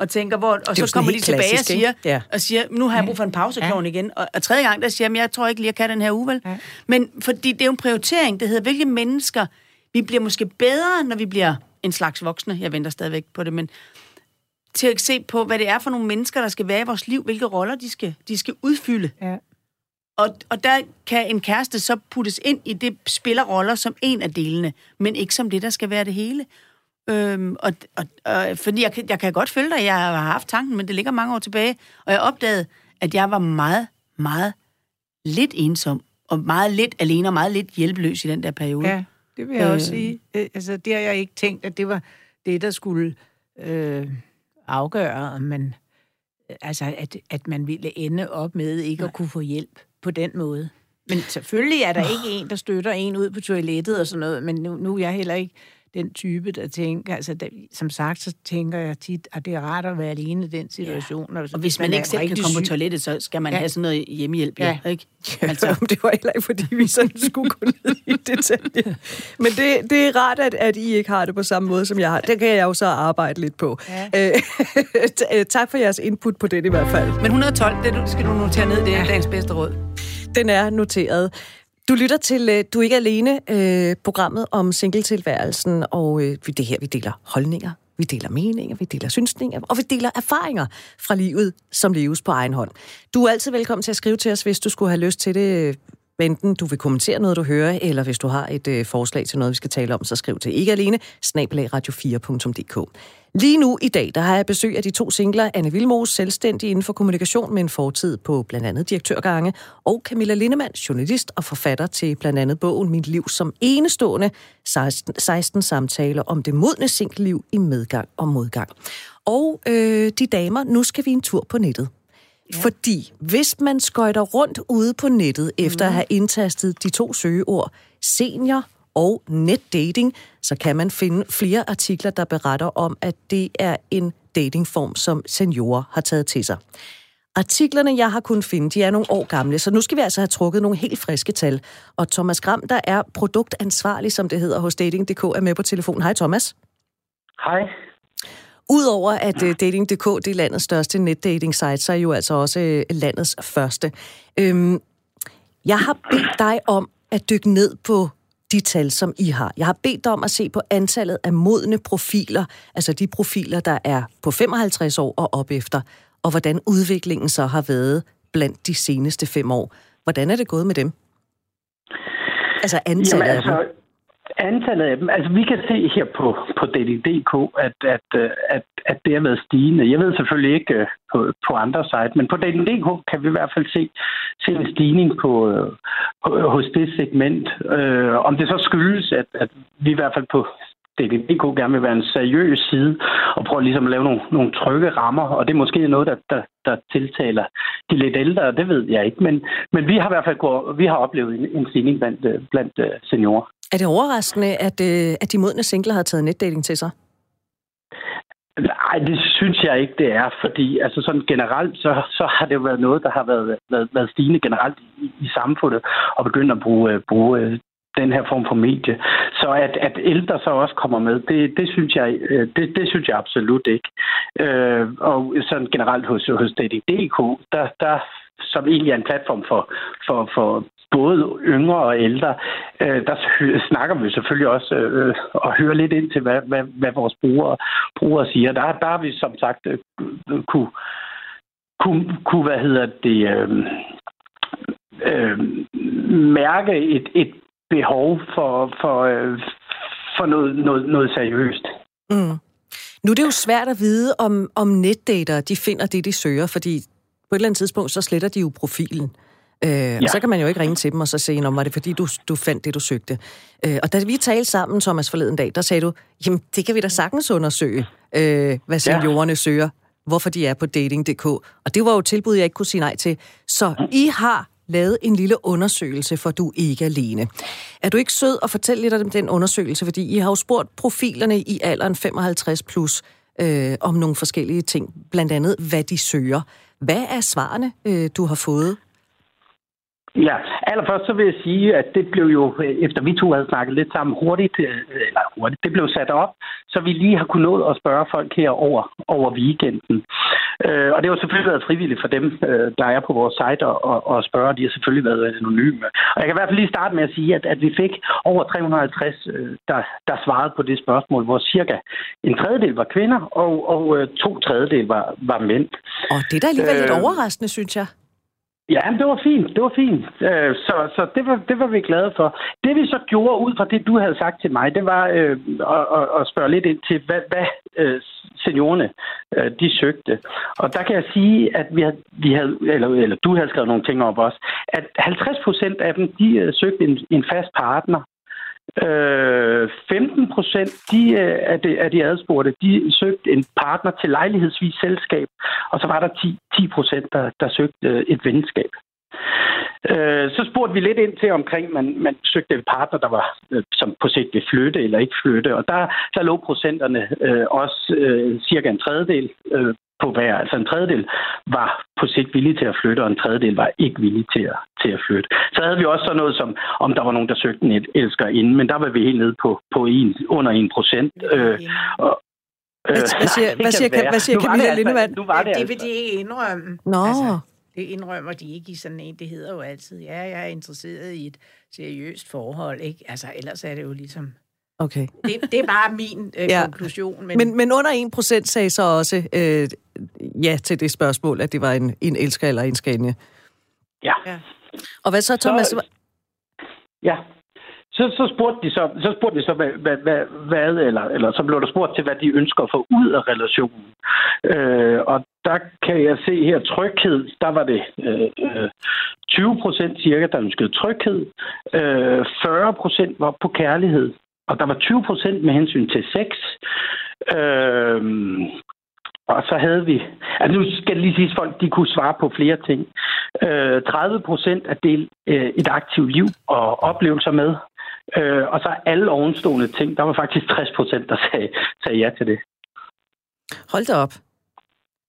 Og tænker, hvor, og så kommer de tilbage og klassisk, siger, ikke? Ja. og siger, nu har jeg brug for en pause Ja. igen. Og, og tredje gang, der siger jeg, jeg tror ikke lige, jeg kan den her uge, vel? Ja. Men fordi det er jo en prioritering, det hedder, hvilke mennesker, vi bliver måske bedre, når vi bliver en slags voksne. Jeg venter stadigvæk på det, men til at se på, hvad det er for nogle mennesker, der skal være i vores liv, hvilke roller de skal, de skal udfylde. Ja. Og, og der kan en kæreste så puttes ind i det spillerroller som en af delene, men ikke som det, der skal være det hele. Øhm, og, og, og, fordi jeg, kan- jeg kan godt følge dig, jeg har haft tanken, men det ligger mange år tilbage, og jeg opdagede, at jeg var meget, meget lidt ensom, og meget lidt alene, og meget lidt hjælpeløs i den der periode. Ja, det vil jeg øh. også sige. Altså, det har jeg ikke tænkt, at det var det, der skulle øh, afgøre, om man, øh, altså, at, at man ville ende op med ikke at kunne få hjælp på den måde. Men selvfølgelig er der ikke en, der støtter en ud på toilettet og sådan noget, men nu, nu er jeg heller ikke den type, der tænker, altså der, som sagt, så tænker jeg tit, at det er rart at være alene i den situation. Ja. Og, og hvis man, man ikke selv kan komme syg. på toilettet, så skal man ja. have sådan noget hjemmehjælp, ja. ja ikke? Altså. *laughs* det var heller ikke, fordi vi sådan skulle gå ned i detaljer. Men det, det er rart, at, at I ikke har det på samme måde, som jeg har. Det kan jeg jo så arbejde lidt på. Ja. Øh, *laughs* tak for jeres input på det i hvert fald. Men 112, det skal du notere ned, det er ja. dagens bedste råd. Den er noteret. Du lytter til øh, Du er ikke alene, øh, programmet om singletilværelsen, og øh, det her, vi deler holdninger, vi deler meninger, vi deler synsninger, og vi deler erfaringer fra livet, som leves på egen hånd. Du er altid velkommen til at skrive til os, hvis du skulle have lyst til det, øh, enten du vil kommentere noget, du hører, eller hvis du har et øh, forslag til noget, vi skal tale om, så skriv til ikke alene, snabelagradio4.dk. Lige nu i dag, der har jeg besøg af de to singler, Anne Vilmos, selvstændig inden for kommunikation med en fortid på blandt andet direktørgange, og Camilla Lindemann, journalist og forfatter til blandt andet bogen Mit liv som enestående, 16, 16 samtaler om det modne singelliv i medgang og modgang. Og øh, de damer, nu skal vi en tur på nettet. Ja. Fordi hvis man skøjter rundt ude på nettet, efter mm. at have indtastet de to søgeord, senior og netdating, så kan man finde flere artikler, der beretter om, at det er en datingform, som seniorer har taget til sig. Artiklerne, jeg har kunnet finde, de er nogle år gamle, så nu skal vi altså have trukket nogle helt friske tal. Og Thomas Gram, der er produktansvarlig, som det hedder hos Dating.dk, er med på telefon. Hej Thomas. Hej. Udover at uh, Dating.dk det er landets største netdating-site, så er jo altså også uh, landets første. Øhm, jeg har bedt dig om at dykke ned på de tal, som I har. Jeg har bedt dig om at se på antallet af modne profiler, altså de profiler, der er på 55 år og op efter, og hvordan udviklingen så har været blandt de seneste fem år. Hvordan er det gået med dem? Altså antallet Jamen, altså, af dem. Antallet af dem, altså vi kan se her på, på DDDK, at, at, øh, at, at det har været stigende. Jeg ved selvfølgelig ikke øh, på, på andre sider, men på DDDK kan vi i hvert fald se, se en stigning på, øh, på, hos det segment. Øh, om det så skyldes, at, at vi i hvert fald på DDDK gerne vil være en seriøs side og prøve ligesom at lave nogle, nogle trygge rammer, og det er måske noget, der, der, der tiltaler de lidt ældre, det ved jeg ikke, men, men vi har i hvert fald gået, vi har oplevet en, en stigning blandt, blandt seniorer. Er det overraskende, at, øh, at de modne singler har taget netdating til sig? Nej, det synes jeg ikke, det er, fordi altså sådan generelt, så, så har det jo været noget, der har været, været, været stigende generelt i, i samfundet, og begyndt at bruge, øh, bruge øh, den her form for medie. Så at, at ældre så også kommer med, det, det, synes, jeg, øh, det, det synes jeg absolut ikke. Øh, og sådan generelt hos, hos Dating.dk, der, der som egentlig er en platform for, for, for både yngre og ældre, øh, der snakker vi selvfølgelig også øh, og hører lidt ind til, hvad, hvad, hvad vores brugere, brugere siger. Der, der har vi som sagt øh, kunne, kunne, kunne, hvad hedder det, øh, øh, mærke et, et behov for, for, øh, for noget, noget, noget seriøst. Mm. Nu er det jo svært at vide, om, om netdater de finder det, de søger, fordi på et eller andet tidspunkt, så sletter de jo profilen. Øh, ja. Og så kan man jo ikke ringe til dem og så sige, om var det fordi, du, du fandt det, du søgte. Øh, og da vi talte sammen, Thomas, forleden dag, der sagde du, jamen det kan vi da sagtens undersøge, øh, hvad seniorerne ja. søger, hvorfor de er på dating.dk. Og det var jo et tilbud, jeg ikke kunne sige nej til. Så I har lavet en lille undersøgelse, for du er ikke alene. Er du ikke sød at fortælle lidt om den undersøgelse? Fordi I har jo spurgt profilerne i alderen 55 plus øh, om nogle forskellige ting, blandt andet hvad de søger. Hvad er svarene, øh, du har fået? Ja, allerførst så vil jeg sige, at det blev jo, efter vi to havde snakket lidt sammen hurtigt, øh, eller hurtigt, det blev sat op, så vi lige har kunnet nå at spørge folk her over, over weekenden. Øh, og det har selvfølgelig været frivilligt for dem, øh, der er på vores site og, og spørge. De har selvfølgelig været anonyme. Og jeg kan i hvert fald lige starte med at sige, at, at vi fik over 350, øh, der, der svarede på det spørgsmål, hvor cirka en tredjedel var kvinder, og, og øh, to tredjedel var, var mænd. Og det er da alligevel øh, lidt overraskende, synes jeg. Ja, det var fint. Det var fint. Øh, så så det, var, det var vi glade for. Det vi så gjorde ud fra det, du havde sagt til mig, det var øh, at, at spørge lidt ind til, hvad, hvad øh, seniorerne øh, de søgte. Og der kan jeg sige, at vi havde, vi havde eller, eller du havde skrevet nogle ting op også, at 50 procent af dem, de øh, søgte en, en fast partner. Øh, 15 procent de, øh, af, de, af de adspurgte, de søgte en partner til lejlighedsvis selskab, og så var der 10, 10 procent, der, der søgte øh, et venskab. Øh, så spurgte vi lidt ind til omkring, man, man søgte en partner, der var, øh, som på sigt vil flytte eller ikke flytte. Og der, der lå procenterne øh, også øh, cirka en tredjedel øh, på hver. Altså en tredjedel var på sigt villig til at flytte, og en tredjedel var ikke villig til at, til at flytte. Så havde vi også sådan noget som, om der var nogen, der søgte en elsker inden, men der var vi helt nede på, på en, under 1 procent. Øh, og, hvad, hvad siger, *laughs* hvad siger, hvad siger Camilla Lindevand? Nu var det, det vil de ikke indrømme. Nå. Altså, det indrømmer de ikke i sådan en. Det hedder jo altid, ja, jeg er interesseret i et seriøst forhold. Ikke? Altså, ellers er det jo ligesom... Okay. Det, det er bare min øh, ja. konklusion. Men... men, men under 1% sagde så også øh, ja til det spørgsmål, at det var en, en elsker eller en skænde. Ja. ja. Og hvad så, Thomas? Så, ja, så, så spurgte de så, så, spurgte de så hvad, hvad, hvad, hvad, eller, eller så blev der spurgt til, hvad de ønsker at få ud af relationen. Øh, og der kan jeg se her tryghed, der var det øh, 20 procent cirka, der ønskede tryghed. Øh, 40 procent var på kærlighed, og der var 20 procent med hensyn til sex. Øh, og så havde vi, altså nu skal det lige sige, at folk de kunne svare på flere ting. Øh, 30 procent at dele øh, et aktivt liv og oplevelser med. Øh, og så alle ovenstående ting, der var faktisk 60 procent, der sagde, sagde ja til det. Hold da op.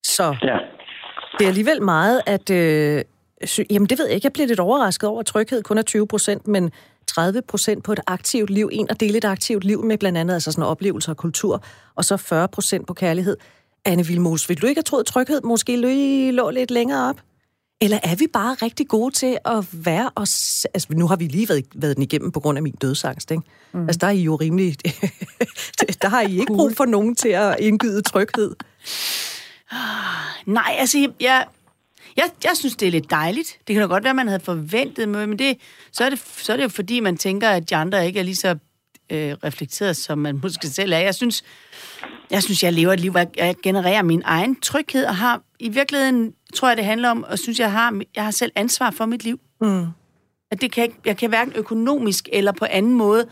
Så ja. det er alligevel meget, at... Øh, sy- jamen, det ved jeg ikke. Jeg bliver lidt overrasket over, at tryghed kun er 20 procent, men 30 procent på et aktivt liv. En at dele et aktivt liv med blandt andet altså sådan oplevelser og kultur, og så 40 procent på kærlighed. Anne Vilmos, vil du ikke have troet, tryghed måske lå lidt længere op? Eller er vi bare rigtig gode til at være os... Altså, nu har vi lige været, været den igennem på grund af min dødsangst, ikke? Mm. Altså, der er I jo rimelig... *laughs* der har I ikke brug for nogen til at indgyde tryghed. Nej, altså, jeg, jeg, jeg synes, det er lidt dejligt. Det kan da godt være, man havde forventet men det, så, er det, så er det jo fordi, man tænker, at de andre ikke er lige så øh, reflekteret, som man måske selv er. Jeg synes, jeg synes, jeg lever et liv, hvor jeg genererer min egen tryghed, og har i virkeligheden, tror jeg, det handler om, og synes, jeg har, jeg har selv ansvar for mit liv. Mm. At det kan jeg, jeg kan hverken økonomisk eller på anden måde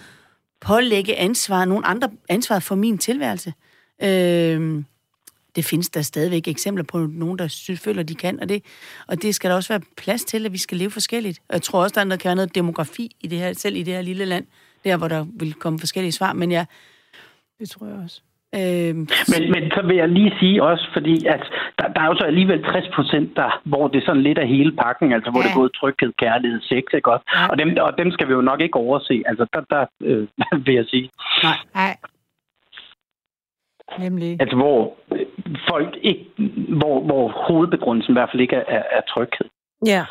pålægge ansvar, nogen andre ansvar for min tilværelse. Øh, det findes der stadigvæk eksempler på nogen, der synes, føler, de kan, og det, og det skal der også være plads til, at vi skal leve forskelligt. Og jeg tror også, der er noget, kan være noget demografi i det her, selv i det her lille land, der hvor der vil komme forskellige svar, men ja, det tror jeg også. Øh, men, men så vil jeg lige sige også, fordi at der, der er jo så alligevel 60 procent, der, hvor det er sådan lidt af hele pakken, altså hvor ja. det er både tryghed, kærlighed, sex, ikke også? Ja. Og, dem, og dem skal vi jo nok ikke overse, altså der, der øh, *laughs* vil jeg sige. Nej. Nej. Nemlig. Altså hvor folk ikke, hvor, hvor hovedbegrundelsen i hvert fald ikke er, er tryghed. Ja.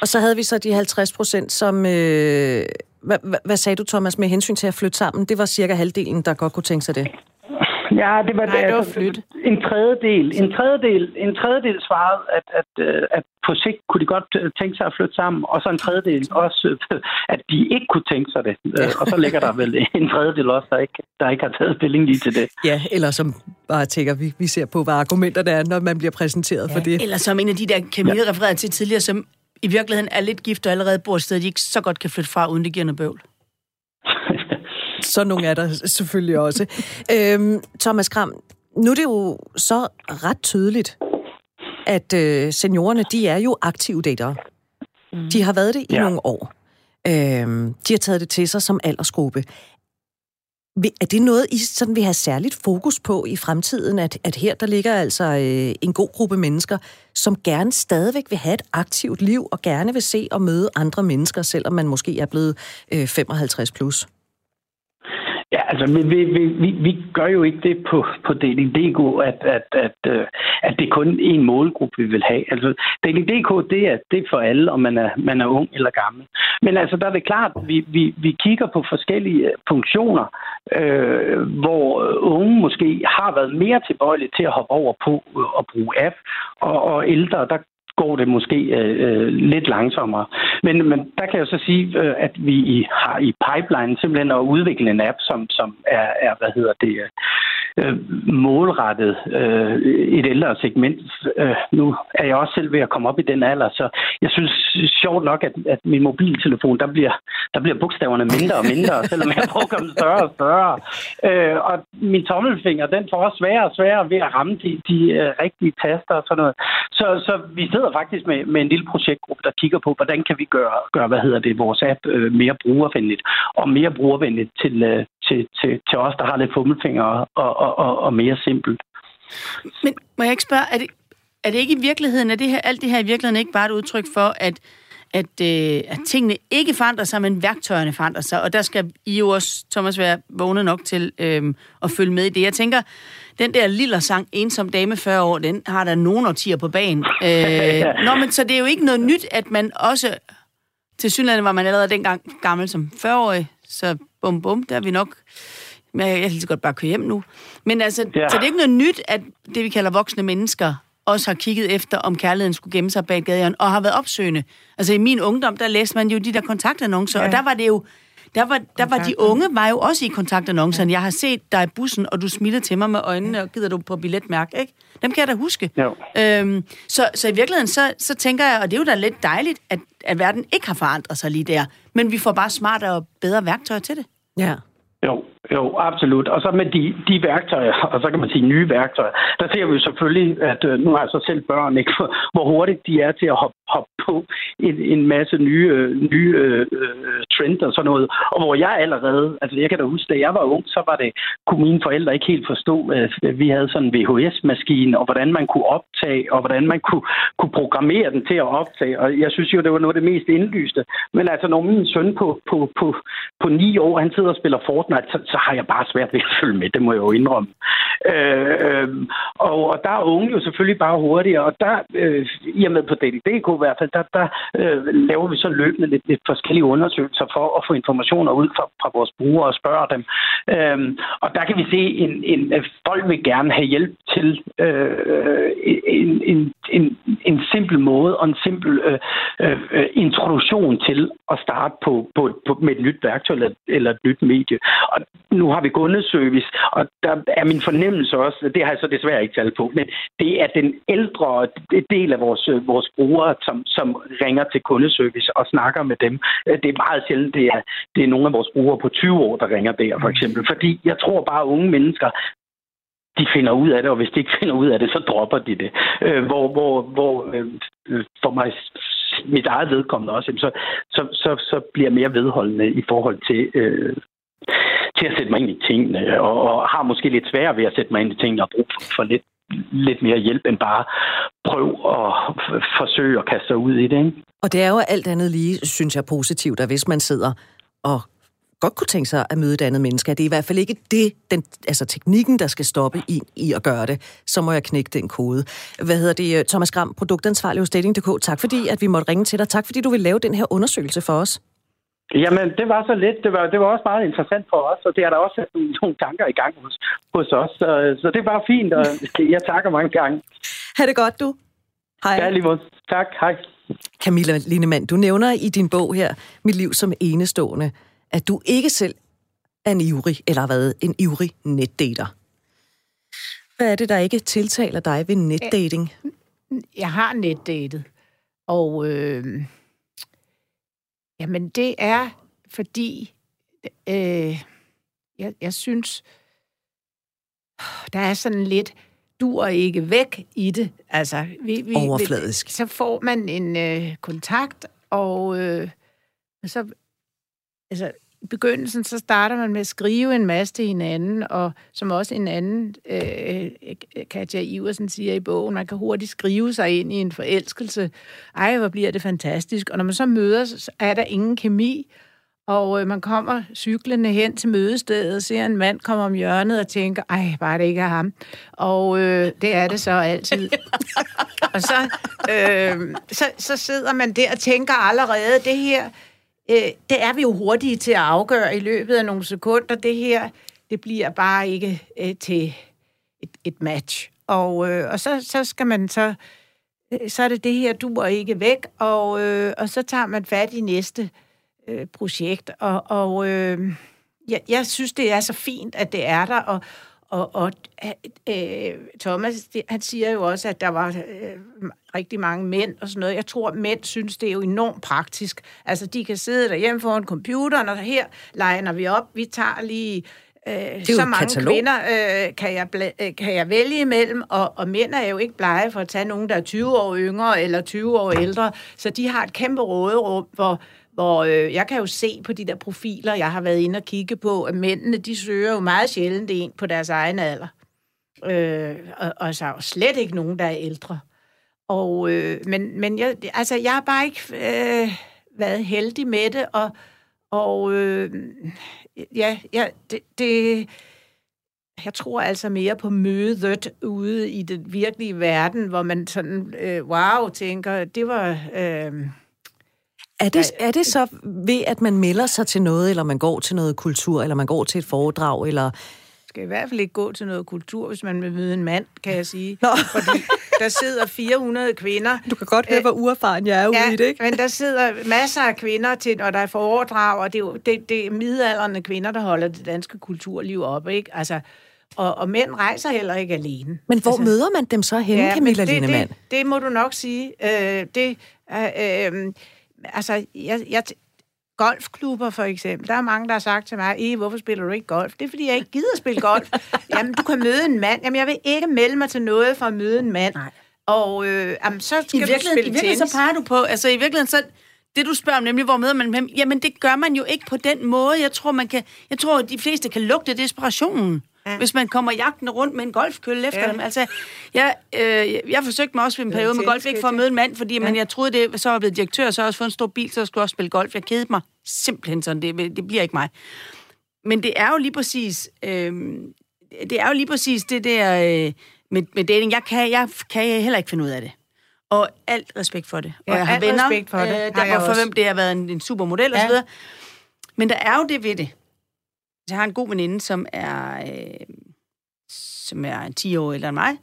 Og så havde vi så de 50 procent, som... Øh, hvad, hvad, hvad sagde du, Thomas, med hensyn til at flytte sammen? Det var cirka halvdelen, der godt kunne tænke sig det. Ja, det var, Nej, det var altså, flyt. en tredjedel. En tredjedel, en tredjedel svarede, at, at, øh, at på sigt kunne de godt øh, tænke sig at flytte sammen, og så en tredjedel også, at de ikke kunne tænke sig det. Og så ligger der vel en tredjedel også, der ikke, der ikke har taget stilling lige til det. Ja, eller som bare tænker, vi, vi ser på, hvad argumenterne er, når man bliver præsenteret ja. for det. Eller som en af de der, Camille ja. refererede til tidligere, som i virkeligheden er lidt gift og allerede bor et sted, de ikke så godt kan flytte fra, uden det giver noget bøvl. Så nogle er der selvfølgelig også. Øhm, Thomas Kram, nu er det jo så ret tydeligt, at øh, seniorerne, de er jo aktive datere. Mm. De har været det i ja. nogle år. Øhm, de har taget det til sig som aldersgruppe. Er det noget, I sådan vil have særligt fokus på i fremtiden, at, at her der ligger altså øh, en god gruppe mennesker, som gerne stadigvæk vil have et aktivt liv og gerne vil se og møde andre mennesker, selvom man måske er blevet øh, 55 plus? Ja, altså vi, vi, vi, vi gør jo ikke det på, på DLDK, at, at, at, øh, at det er kun en målgruppe, vi vil have. Altså DLDK, det er, det er for alle, om man er, man er ung eller gammel. Men altså, der er det klart, at vi, vi, vi kigger på forskellige øh, funktioner, øh, hvor øh, unge måske har været mere tilbøjelige til at hoppe over på at bruge app, og, og ældre, der går det måske øh, øh, lidt langsommere. Men, men der kan jeg så sige, øh, at vi har i pipeline simpelthen at udvikle en app, som, som er, er hvad hedder det, øh, øh, målrettet øh, et ældre segment. Øh, nu er jeg også selv ved at komme op i den alder, så jeg synes sjovt nok, at, at min mobiltelefon, der bliver, der bliver bogstaverne mindre og mindre, *laughs* selvom jeg bruger dem større og større. Øh, og min tommelfinger, den får også sværere og sværere ved at ramme de, de øh, rigtige taster og sådan noget. Så, så vi sidder faktisk med, med en lille projektgruppe, der kigger på, hvordan kan vi gøre, gøre hvad hedder det, vores app øh, mere brugervenligt, og mere brugervenligt til, øh, til, til, til os, der har lidt fummelfingre og, og, og, og mere simpelt. Men må jeg ikke spørge, er det, er det ikke i virkeligheden, er det her, alt det her i virkeligheden ikke bare et udtryk for, at, at, øh, at tingene ikke forandrer sig, men værktøjerne forandrer sig, og der skal I jo også, Thomas, være vågne nok til øh, at følge med i det. Jeg tænker, den der lille sang, Ensom dame 40 år, den har der nogle årtier på banen. Øh, *laughs* nå, men så det er jo ikke noget nyt, at man også, til synligheden var man allerede dengang gammel som 40-årig, så bum bum, der er vi nok men jeg kan lige så godt bare køre hjem nu. Men altså, ja. så det er ikke noget nyt, at det, vi kalder voksne mennesker, også har kigget efter, om kærligheden skulle gemme sig bag gadehjørnet, og har været opsøgende. Altså i min ungdom, der læste man jo de der kontaktannoncer, ja. og der var det jo, der var, der var de unge var jo også i kontaktannoncerne. Ja. Jeg har set dig i bussen, og du smiler til mig med øjnene, og gider du på billetmærke, ikke? Dem kan jeg da huske. Jo. Øhm, så, så i virkeligheden, så, så tænker jeg, og det er jo da lidt dejligt, at, at verden ikke har forandret sig lige der, men vi får bare smartere og bedre værktøjer til det. Ja. Jo, jo, absolut. Og så med de, de værktøjer, *laughs* og så kan man sige nye værktøjer, der ser vi jo selvfølgelig, at øh, nu har jeg så selv børn, ikke, hvor hurtigt de er til at hoppe, hoppe på en, en masse nye, øh, nye øh, øh, trends og sådan noget. Og hvor jeg allerede, altså jeg kan da huske, da jeg var ung, så var det, kunne mine forældre ikke helt forstå, at vi havde sådan en VHS-maskine, og hvordan man kunne optage, og hvordan man kunne, kunne programmere den til at optage. Og jeg synes jo, det var noget af det mest indlyste. Men altså, når min søn på, på, på, på ni år, han sidder og spiller Fortnite, så, så har jeg bare svært ved at følge med, det må jeg jo indrømme. Øh, øh, og, og der er unge jo selvfølgelig bare hurtigere, og der, øh, i og med på DDDK i hvert fald, der, der øh, laver vi så løbende lidt, lidt forskellige undersøgelser for at få informationer ud fra, fra vores brugere og spørge dem. Øh, og der kan vi se, en, en, at folk vil gerne have hjælp til øh, øh en, en, en, en simpel måde og en simpel øh, øh, introduktion til at starte på, på, på med et nyt værktøj eller, eller et nyt medie. Og nu har vi kundeservice, og der er min fornemmelse også, det har jeg så desværre ikke talt på, men det er den ældre del af vores, vores brugere, som, som ringer til kundeservice og snakker med dem. Det er meget sjældent, det er, det er nogle af vores brugere på 20 år, der ringer der, for eksempel. Fordi jeg tror bare, at unge mennesker, de finder ud af det, og hvis de ikke finder ud af det, så dropper de det. Øh, hvor hvor, hvor øh, for mig mit eget vedkommende også, så, så, så, så bliver jeg mere vedholdende i forhold til, øh, til at sætte mig ind i tingene, og, og har måske lidt sværere ved at sætte mig ind i tingene og brug for, for lidt, lidt mere hjælp end bare prøv at forsøge at kaste sig ud i det. Ikke? Og det er jo alt andet lige, synes jeg, positivt, at hvis man sidder og godt kunne tænke sig at møde et andet menneske. Det er i hvert fald ikke det, den, altså teknikken, der skal stoppe i, i at gøre det. Så må jeg knække den kode. Hvad hedder det? Thomas Gram, produktansvarlig hos Dating.dk. Tak fordi, at vi måtte ringe til dig. Tak fordi, du vil lave den her undersøgelse for os. Jamen, det var så lidt. Det var, det var også meget interessant for os, og det er der også nogle, nogle tanker i gang hos, hos os. Så, så det var fint, og *laughs* jeg takker mange gange. Ha' det godt, du. Hej. Ja, lige måde. Tak. Hej. Camilla Linemann, du nævner i din bog her, Mit liv som enestående, at du ikke selv er en ivrig, eller har været en ivrig netdater. Hvad er det, der ikke tiltaler dig ved netdating? Jeg har netdatet, og øh, Jamen, det er, fordi øh, jeg, jeg synes, der er sådan lidt dur ikke væk i det. Altså, vi, vi, Overfladisk. Vi, så får man en øh, kontakt, og øh, så altså, i begyndelsen, så starter man med at skrive en masse til hinanden, og som også en anden, øh, Katja Iversen siger i bogen, man kan hurtigt skrive sig ind i en forelskelse. Ej, hvor bliver det fantastisk. Og når man så møder, så er der ingen kemi, og øh, man kommer cyklende hen til mødestedet, ser en mand komme om hjørnet og tænker, ej, bare det ikke er ham. Og øh, det er det så altid. *laughs* og så, øh, så, så sidder man der og tænker allerede, det her, øh, det er vi jo hurtige til at afgøre i løbet af nogle sekunder. Det her, det bliver bare ikke øh, til et, et match. Og, øh, og så, så skal man så, øh, så er det det her, du er ikke væk, og, øh, og så tager man fat i næste øh, projekt. Og, og øh, jeg, jeg synes, det er så fint, at det er der, og, og, og øh, Thomas, det, han siger jo også, at der var øh, rigtig mange mænd og sådan noget. Jeg tror, at mænd synes, det er jo enormt praktisk. Altså, de kan sidde derhjemme foran computeren, og her legner vi op. Vi tager lige øh, så mange katalog. kvinder øh, kan, jeg bla- øh, kan jeg vælge imellem, og, og mænd er jo ikke blege for at tage nogen, der er 20 år yngre eller 20 år ældre, så de har et kæmpe råderum, hvor, hvor øh, jeg kan jo se på de der profiler, jeg har været inde og kigge på, at mændene, de søger jo meget sjældent en på deres egen alder. Øh, og, og så er jo slet ikke nogen, der er ældre. Og, øh, men men jeg, altså, jeg har bare ikke øh, været heldig med det, og, og øh, ja, ja det, det, jeg tror altså mere på mødet ude i den virkelige verden, hvor man sådan, øh, wow, tænker, det var... Øh, er det, er det så ved, at man melder sig til noget, eller man går til noget kultur, eller man går til et foredrag, eller skal i hvert fald ikke gå til noget kultur, hvis man vil møde en mand, kan jeg sige. Nå. Fordi der sidder 400 kvinder. Du kan godt høre, hvor uerfaren jeg er ude ja, i det, ikke? men der sidder masser af kvinder, til, når der er foredrag, og det er jo det, det er midalderne kvinder, der holder det danske kulturliv op, ikke? Altså, og, og mænd rejser heller ikke alene. Men hvor altså, møder man dem så henne, ja, Camilla det, Lindemann? Det, det må du nok sige. Øh, det, øh, øh, altså, jeg, jeg, golfklubber for eksempel. Der er mange, der har sagt til mig, I, hvorfor spiller du ikke golf? Det er, fordi jeg ikke gider spille golf. *laughs* jamen, du kan møde en mand. Jamen, jeg vil ikke melde mig til noget for at møde en mand. Nej. Og øh, jamen, så skal I du spille I virkeligheden så peger du på, altså i virkeligheden så, det du spørger om, nemlig hvor møder man dem, jamen det gør man jo ikke på den måde. Jeg tror, man kan, jeg tror, at de fleste kan lugte desperationen. Ja. Hvis man kommer jagten rundt med en golfkølle efter ja. dem. Altså, jeg, øh, jeg forsøgte mig også ved en periode med golf, ikke for at møde en mand, fordi ja. men jeg troede, det så var blevet direktør, så har jeg også fået en stor bil, så skulle jeg også spille golf. Jeg kedede mig simpelthen sådan, det, det bliver ikke mig. Men det er jo lige præcis, øh, det er jo lige præcis det der øh, med, med dating. Jeg kan, jeg kan heller ikke finde ud af det. Og alt respekt for det. Ja, og jeg har venner, respekt for det. Øh, der, for hvem det har været en, en supermodel ja. osv. Men der er jo det ved det, jeg har en god veninde, som er, øh, som er 10 år ældre end mig,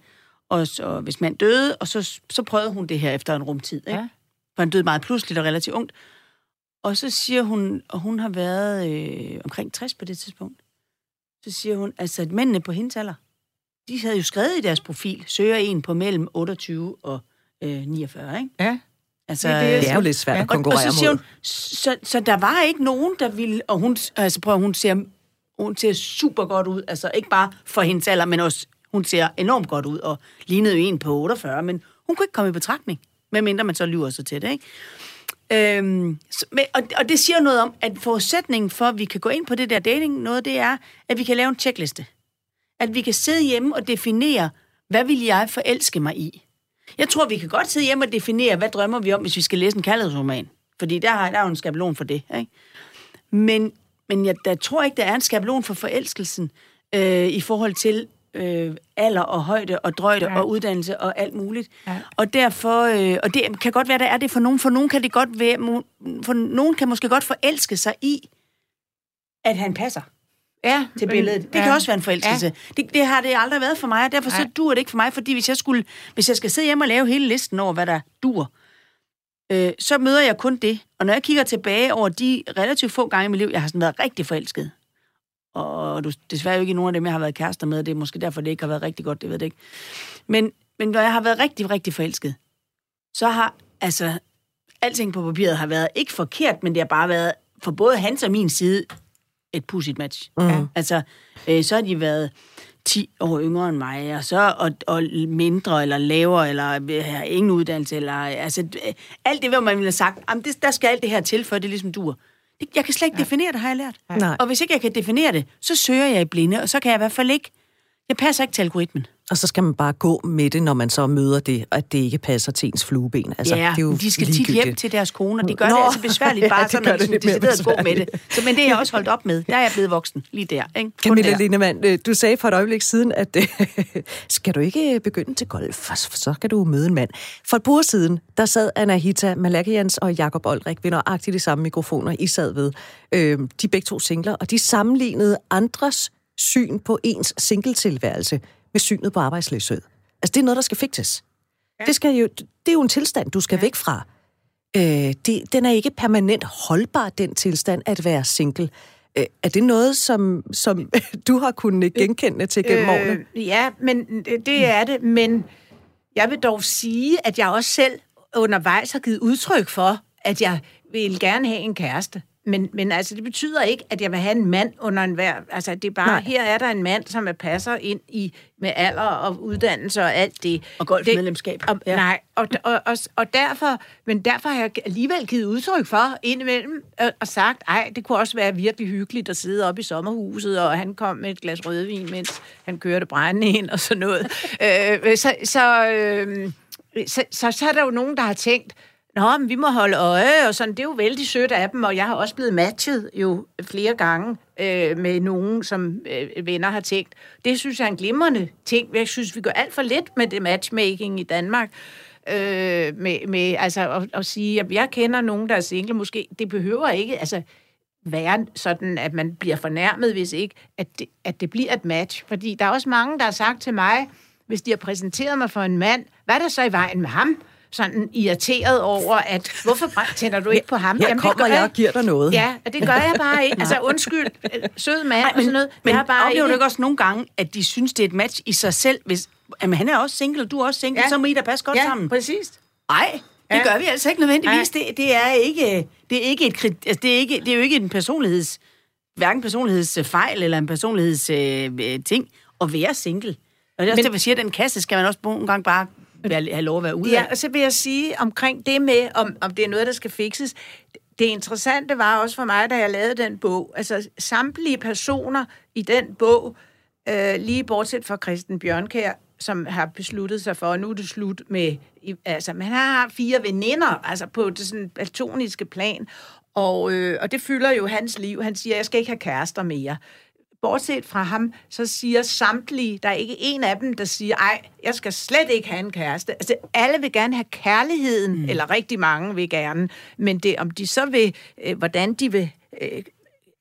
og så, hvis mand døde, og så, så prøvede hun det her efter en rumtid. Ikke? Ja. For han døde meget pludseligt og relativt ungt. Og så siger hun, og hun har været øh, omkring 60 på det tidspunkt, så siger hun, altså at mændene på hendes alder, de havde jo skrevet i deres profil, søger en på mellem 28 og øh, 49, ikke? Ja. Altså, det, det, er jo lidt svært ja. at konkurrere og, og så siger hun, så, så der var ikke nogen, der ville, og hun, altså prøv, hun siger hun ser super godt ud. Altså ikke bare for hendes alder, men også, hun ser enormt godt ud, og lignede jo en på 48, men hun kunne ikke komme i betragtning, medmindre man så lyver sig til det, ikke? Øhm, så, og, og det siger noget om, at forudsætningen for, at vi kan gå ind på det der dating, noget det er, at vi kan lave en checkliste. At vi kan sidde hjemme og definere, hvad vil jeg forelske mig i? Jeg tror, vi kan godt sidde hjemme og definere, hvad drømmer vi om, hvis vi skal læse en kærlighedsroman. Fordi der, har, der er jo en skabelon for det. Ikke? Men men jeg der tror ikke, der er en skabelon for forelskelsen øh, i forhold til øh, alder og højde og drøjde ja. og uddannelse og alt muligt. Ja. Og derfor, øh, og det kan godt være, der er det for nogen. For nogen kan det godt være, for nogen kan måske godt forelske sig i, at han passer ja, til billedet. Det ja. kan også være en forelskelse. Ja. Det, det har det aldrig været for mig, og derfor ja. så dur det ikke for mig, fordi hvis jeg, skulle, hvis jeg skal sidde hjemme og lave hele listen over, hvad der dur, øh, så møder jeg kun det. Og når jeg kigger tilbage over de relativt få gange i mit liv, jeg har sådan været rigtig forelsket, og du, desværre jo ikke nogen af dem, jeg har været kærester med, det er måske derfor, det ikke har været rigtig godt, det ved jeg ikke. Men, men når jeg har været rigtig, rigtig forelsket, så har, altså, alting på papiret har været ikke forkert, men det har bare været, for både hans og min side, et pudsigt match. Mm. Altså, øh, så har de været 10 år yngre end mig, og så og, og mindre, eller lavere, eller har ingen uddannelse, eller altså, alt det, hvad man ville have sagt, jamen, det, der skal alt det her til, for det ligesom dur. Det, jeg kan slet ikke ja. definere det, har jeg lært. Nej. Og hvis ikke jeg kan definere det, så søger jeg i blinde, og så kan jeg i hvert fald ikke, jeg passer ikke til algoritmen. Og så skal man bare gå med det, når man så møder det, at det ikke passer til ens flueben. Altså, ja, det er jo de skal tit hjem til deres koner. De gør Nå. det altså besværligt bare, *laughs* ja, så man ligesom decideret gå med det. Så, men det er jeg også holdt op med. Der er jeg blevet voksen, lige der. Ikke? Camilla Lindemann, øh, du sagde for et øjeblik siden, at øh, *laughs* skal du ikke begynde til golf, så kan du møde en mand. For et par siden, der sad Anahita Malakians og Jakob Oldrik ved nøjagtigt de samme mikrofoner, I sad ved. Øh, de begge to singler, og de sammenlignede andres syn på ens singletilværelse med synet på arbejdsløshed. Altså, det er noget, der skal fikses. Ja. Det, skal jo, det er jo en tilstand, du skal ja. væk fra. Øh, det, den er ikke permanent holdbar, den tilstand at være single. Øh, Er det noget, som, som *laughs* du har kunnet genkende til gennem årene? Øh, ja, men det, det er det. Men jeg vil dog sige, at jeg også selv undervejs har givet udtryk for, at jeg vil gerne have en kæreste. Men, men altså, det betyder ikke, at jeg vil have en mand under en hver... Altså, det er bare, Nej. Her er der en mand, som er passer ind i med alder og uddannelse og alt det. Og golfmedlemskab. Det, og, Ja. Nej, og, og, og, og derfor, men derfor har jeg alligevel givet udtryk for indimellem og, og sagt, ej, det kunne også være virkelig hyggeligt at sidde oppe i sommerhuset, og han kom med et glas rødvin, mens han kørte brændende ind og sådan noget. *laughs* øh, så, så, øh, så, så, så er der jo nogen, der har tænkt, Nå, men vi må holde øje, og sådan, det er jo vældig sødt af dem, og jeg har også blevet matchet jo flere gange øh, med nogen, som øh, venner har tænkt. Det synes jeg er en glimrende ting. Jeg synes, vi gør alt for lidt med det matchmaking i Danmark. Øh, med, med, altså, at, at sige, at jeg kender nogen, der er single, måske, det behøver ikke, altså, være sådan, at man bliver fornærmet, hvis ikke, at det, at det bliver et match. Fordi der er også mange, der har sagt til mig, hvis de har præsenteret mig for en mand, hvad er der så i vejen med ham? Sådan irriteret over, at hvorfor tænder du ikke på ham? Her det kommer gør jeg og giver dig noget. Ja, og det gør jeg bare ikke. *laughs* Altså undskyld, øh, sød mand Nej, og sådan noget. men jeg bare oplever du ikke... ikke også nogle gange, at de synes, det er et match i sig selv? Hvis, jamen, han er også single, og du er også single, ja. Så må I da passe godt ja, sammen. præcis. Nej, det Ja. gør vi altså ikke nødvendigvis. Det, det, er ikke, det, er ikke et, altså, det, er ikke, det er jo ikke en personligheds... Hverken personlighedsfejl eller en personligheds øh, øh, ting at være single. Og det er også Men- derfor, jeg siger, at den kasse skal man også nogle gange bare være, have lov at være ude Ja, og så vil jeg sige omkring det med, om, om det er noget, der skal fikses. Det interessante var også for mig, da jeg lavede den bog, altså samtlige personer i den bog, øh, lige bortset fra Christen Bjørnkær, som har besluttet sig for, at nu er det slut med, altså, men han har fire veninder, altså på det sådan platoniske plan, og, øh, og det fylder jo hans liv. Han siger, jeg skal ikke have kærester mere bortset fra ham, så siger samtlige, der er ikke en af dem, der siger, ej, jeg skal slet ikke have en kæreste. Altså, alle vil gerne have kærligheden, mm. eller rigtig mange vil gerne, men det, om de så vil, øh, hvordan de vil øh,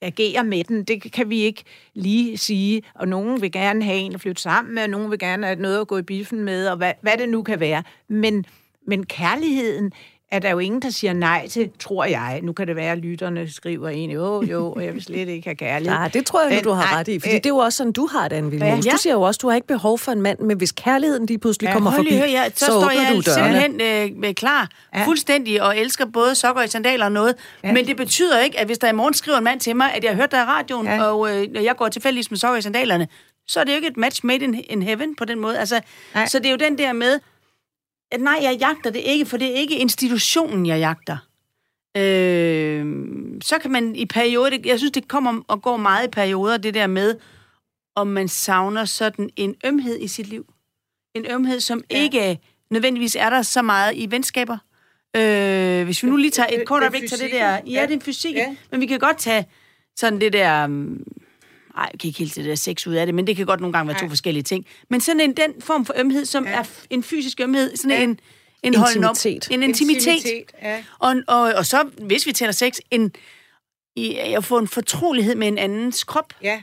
agere med den, det kan vi ikke lige sige. Og nogen vil gerne have en at flytte sammen med, og nogen vil gerne have noget at gå i biffen med, og hvad, hvad det nu kan være. Men, men kærligheden er der jo ingen, der siger nej til, tror jeg. Nu kan det være, at lytterne skriver ind, jo, jo, og jeg vil slet ikke have kærlighed. Ja, det tror jeg nu, du har nej, ret i. Fordi øh, det er jo også sådan, du har det, Anne. Ja. Du siger jo også, du har ikke behov for en mand, men hvis kærligheden lige pludselig Ja, kommer forbi, hør, ja, så, så, står jeg du dørene. simpelthen øh, med klar, ja. Fuldstændig, og elsker både sokker og sandaler og noget. Ja. Men det betyder ikke, at hvis der i morgen skriver en mand til mig, at jeg har hørt dig i radioen, ja. Og øh, jeg går tilfældigvis med sokker og sandalerne, så er det jo ikke et match made in, in heaven på den måde. Altså, Nej. så det er jo den der med, nej, jeg jagter det ikke, for det er ikke institutionen, jeg jagter. Øh, så kan man i perioder, jeg synes, det kommer og går meget i perioder, det der med, om man savner sådan en ømhed i sit liv. En ømhed, som ja. Ikke nødvendigvis er der så meget i venskaber. Øh, hvis vi nu lige tager et kort øjeblik til det der... Ja, det er en fysik. Ja. Men vi kan godt tage sådan det der... um, Ej, jeg kan ikke helt det der sex ud af det, men det kan godt nogle gange være to forskellige ting. Men sådan en den form for ømhed, som ja. Er f- en fysisk ømhed, sådan Ja. en, en holden op, Intimitet. en intimitet. Intimitet, ja. Og, og, og så, hvis vi taler sex, en, i, at få en fortrolighed med en andens krop, Ja,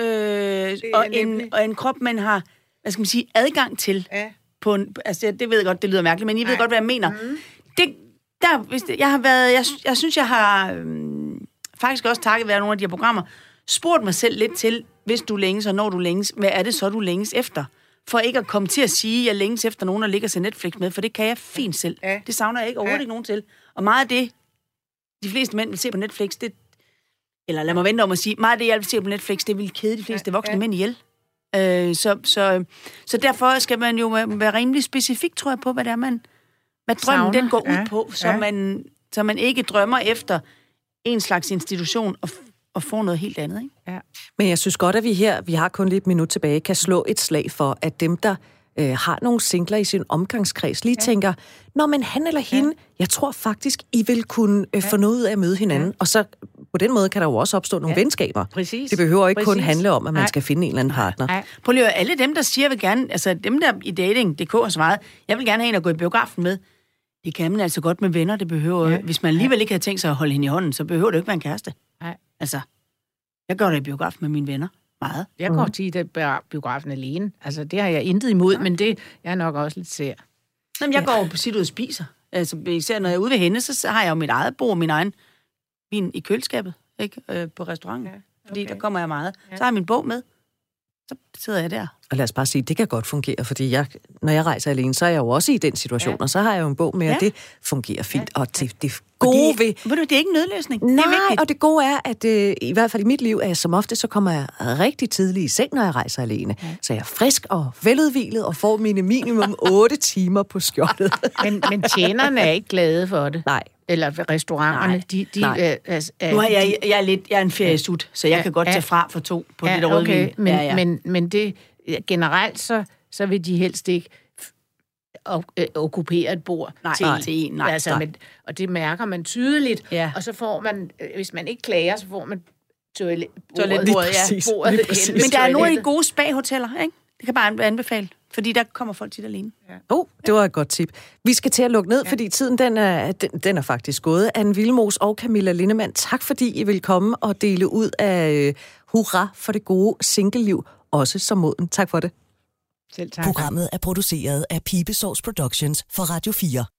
øh, og, en, og en krop, man har, hvad skal man sige, adgang til. ja. På en, altså, det, det ved jeg godt, det lyder mærkeligt, men I ved godt, hvad jeg mener. Mm. Det, der, hvis det, jeg har været, jeg, jeg synes, jeg har øhm, faktisk også takket være nogle af de her programmer, spurgt mig selv lidt til, hvis du længes, og når du længes, hvad er det så, du længes efter? For ikke at komme til at sige, at jeg længes efter nogen, der ligger til Netflix med, for det kan jeg fint selv. Ja. Det savner jeg ikke overhovedet Ja. ikke nogen til. Og meget af det, de fleste mænd vil se på Netflix, det, eller lad mig vente om at sige, meget af det, jeg vil se på Netflix, det vil kede de fleste Ja, voksne ja. mænd ihjel. Øh, så, så, så derfor skal man jo være rimelig specifik, tror jeg, på, hvad det er, man, hvad drømmen Savner. den går ud Ja, på, så, ja. man, så man ikke drømmer efter en slags institution og, og får noget helt andet. Ikke? ja. Men jeg synes godt, at vi her, vi har kun lidt minut tilbage, kan slå et slag for, at dem, der øh, har nogle singler i sin omgangskreds, lige ja. tænker, når men han eller hende, ja. jeg tror faktisk, I vil kunne øh, få noget ud af at møde hinanden. Ja. Og så på den måde kan der jo også opstå nogle ja. venskaber. Præcis. Det behøver ikke kun Præcis. handle om, at man Nej. skal finde en eller anden partner. Prøv lige at alle dem, der siger, jeg vil gerne, altså dem der i dating.dk har svaret, jeg vil gerne have en at gå i biografen med. Det kan man altså godt med venner, det behøver, ja. Ja. hvis man alligevel ikke har tænkt sig at holde hende i hånden, så behøver det ikke være en kæreste. Altså, jeg gør det i biografen med mine venner. Meget. Jeg går tit i biografen alene. Altså, det har jeg intet imod, ja. men det jeg er nok også lidt sær. Jamen, jeg går jo på sit ud og spiser. Altså, især når jeg er ude ved hende, så har jeg jo mit eget bord, min egen vin i køleskabet. ikke? Øh, på restauranten. Ja, Ja, Fordi okay. der kommer jeg meget. Ja. Så har jeg min bog med. Så sidder jeg der. Og lad os bare sige, det kan godt fungere, fordi jeg, når jeg rejser alene, så er jeg jo også i den situation, ja. og så har jeg jo en bog med, og Ja. det fungerer fint. Og det, det Og gode det, ved... ved du, det er ikke en nødløsning. Nej, det er vigtigt. og det gode er, at øh, i hvert fald i mit liv, er jeg som ofte, så kommer jeg rigtig tidligt i seng, når jeg rejser alene. Ja. Så jeg er frisk og veludvilet og får mine minimum *laughs* 8 timer på skjoldet. *laughs* Men, men tjenerne er ikke glade for det. Nej. Eller restauranterne. Nej. De, de, Nej. øh, altså, øh, Nu er jeg, jeg, er lidt, jeg er en feriesut, så jeg Ja, kan godt ja. tage fra for to på ja, der rødvin. okay, men, ja, ja. men, men det, generelt så, så vil de helst ikke og, øh, okkupere et bord Nej, til, nej, til en, nej, altså, nej. men, og det mærker man tydeligt. Ja. Og så får man, øh, hvis man ikke klager, så får man toilet, Lige ja. bordet lige præcis. ved Men der er nogle af de gode spa-hoteller, ikke? Det kan bare anbefale, fordi der kommer folk tit alene. Oh, det var et godt tip. Vi skal til at lukke ned, ja. fordi tiden den er, den, den er faktisk gået. Anne Vilmos og Camilla Lindemann, tak fordi I vil komme og dele ud af øh, hurra for det gode singleliv, også som moden. Tak for det. Selv tak. Programmet er produceret af Pibesovs Productions for Radio 4.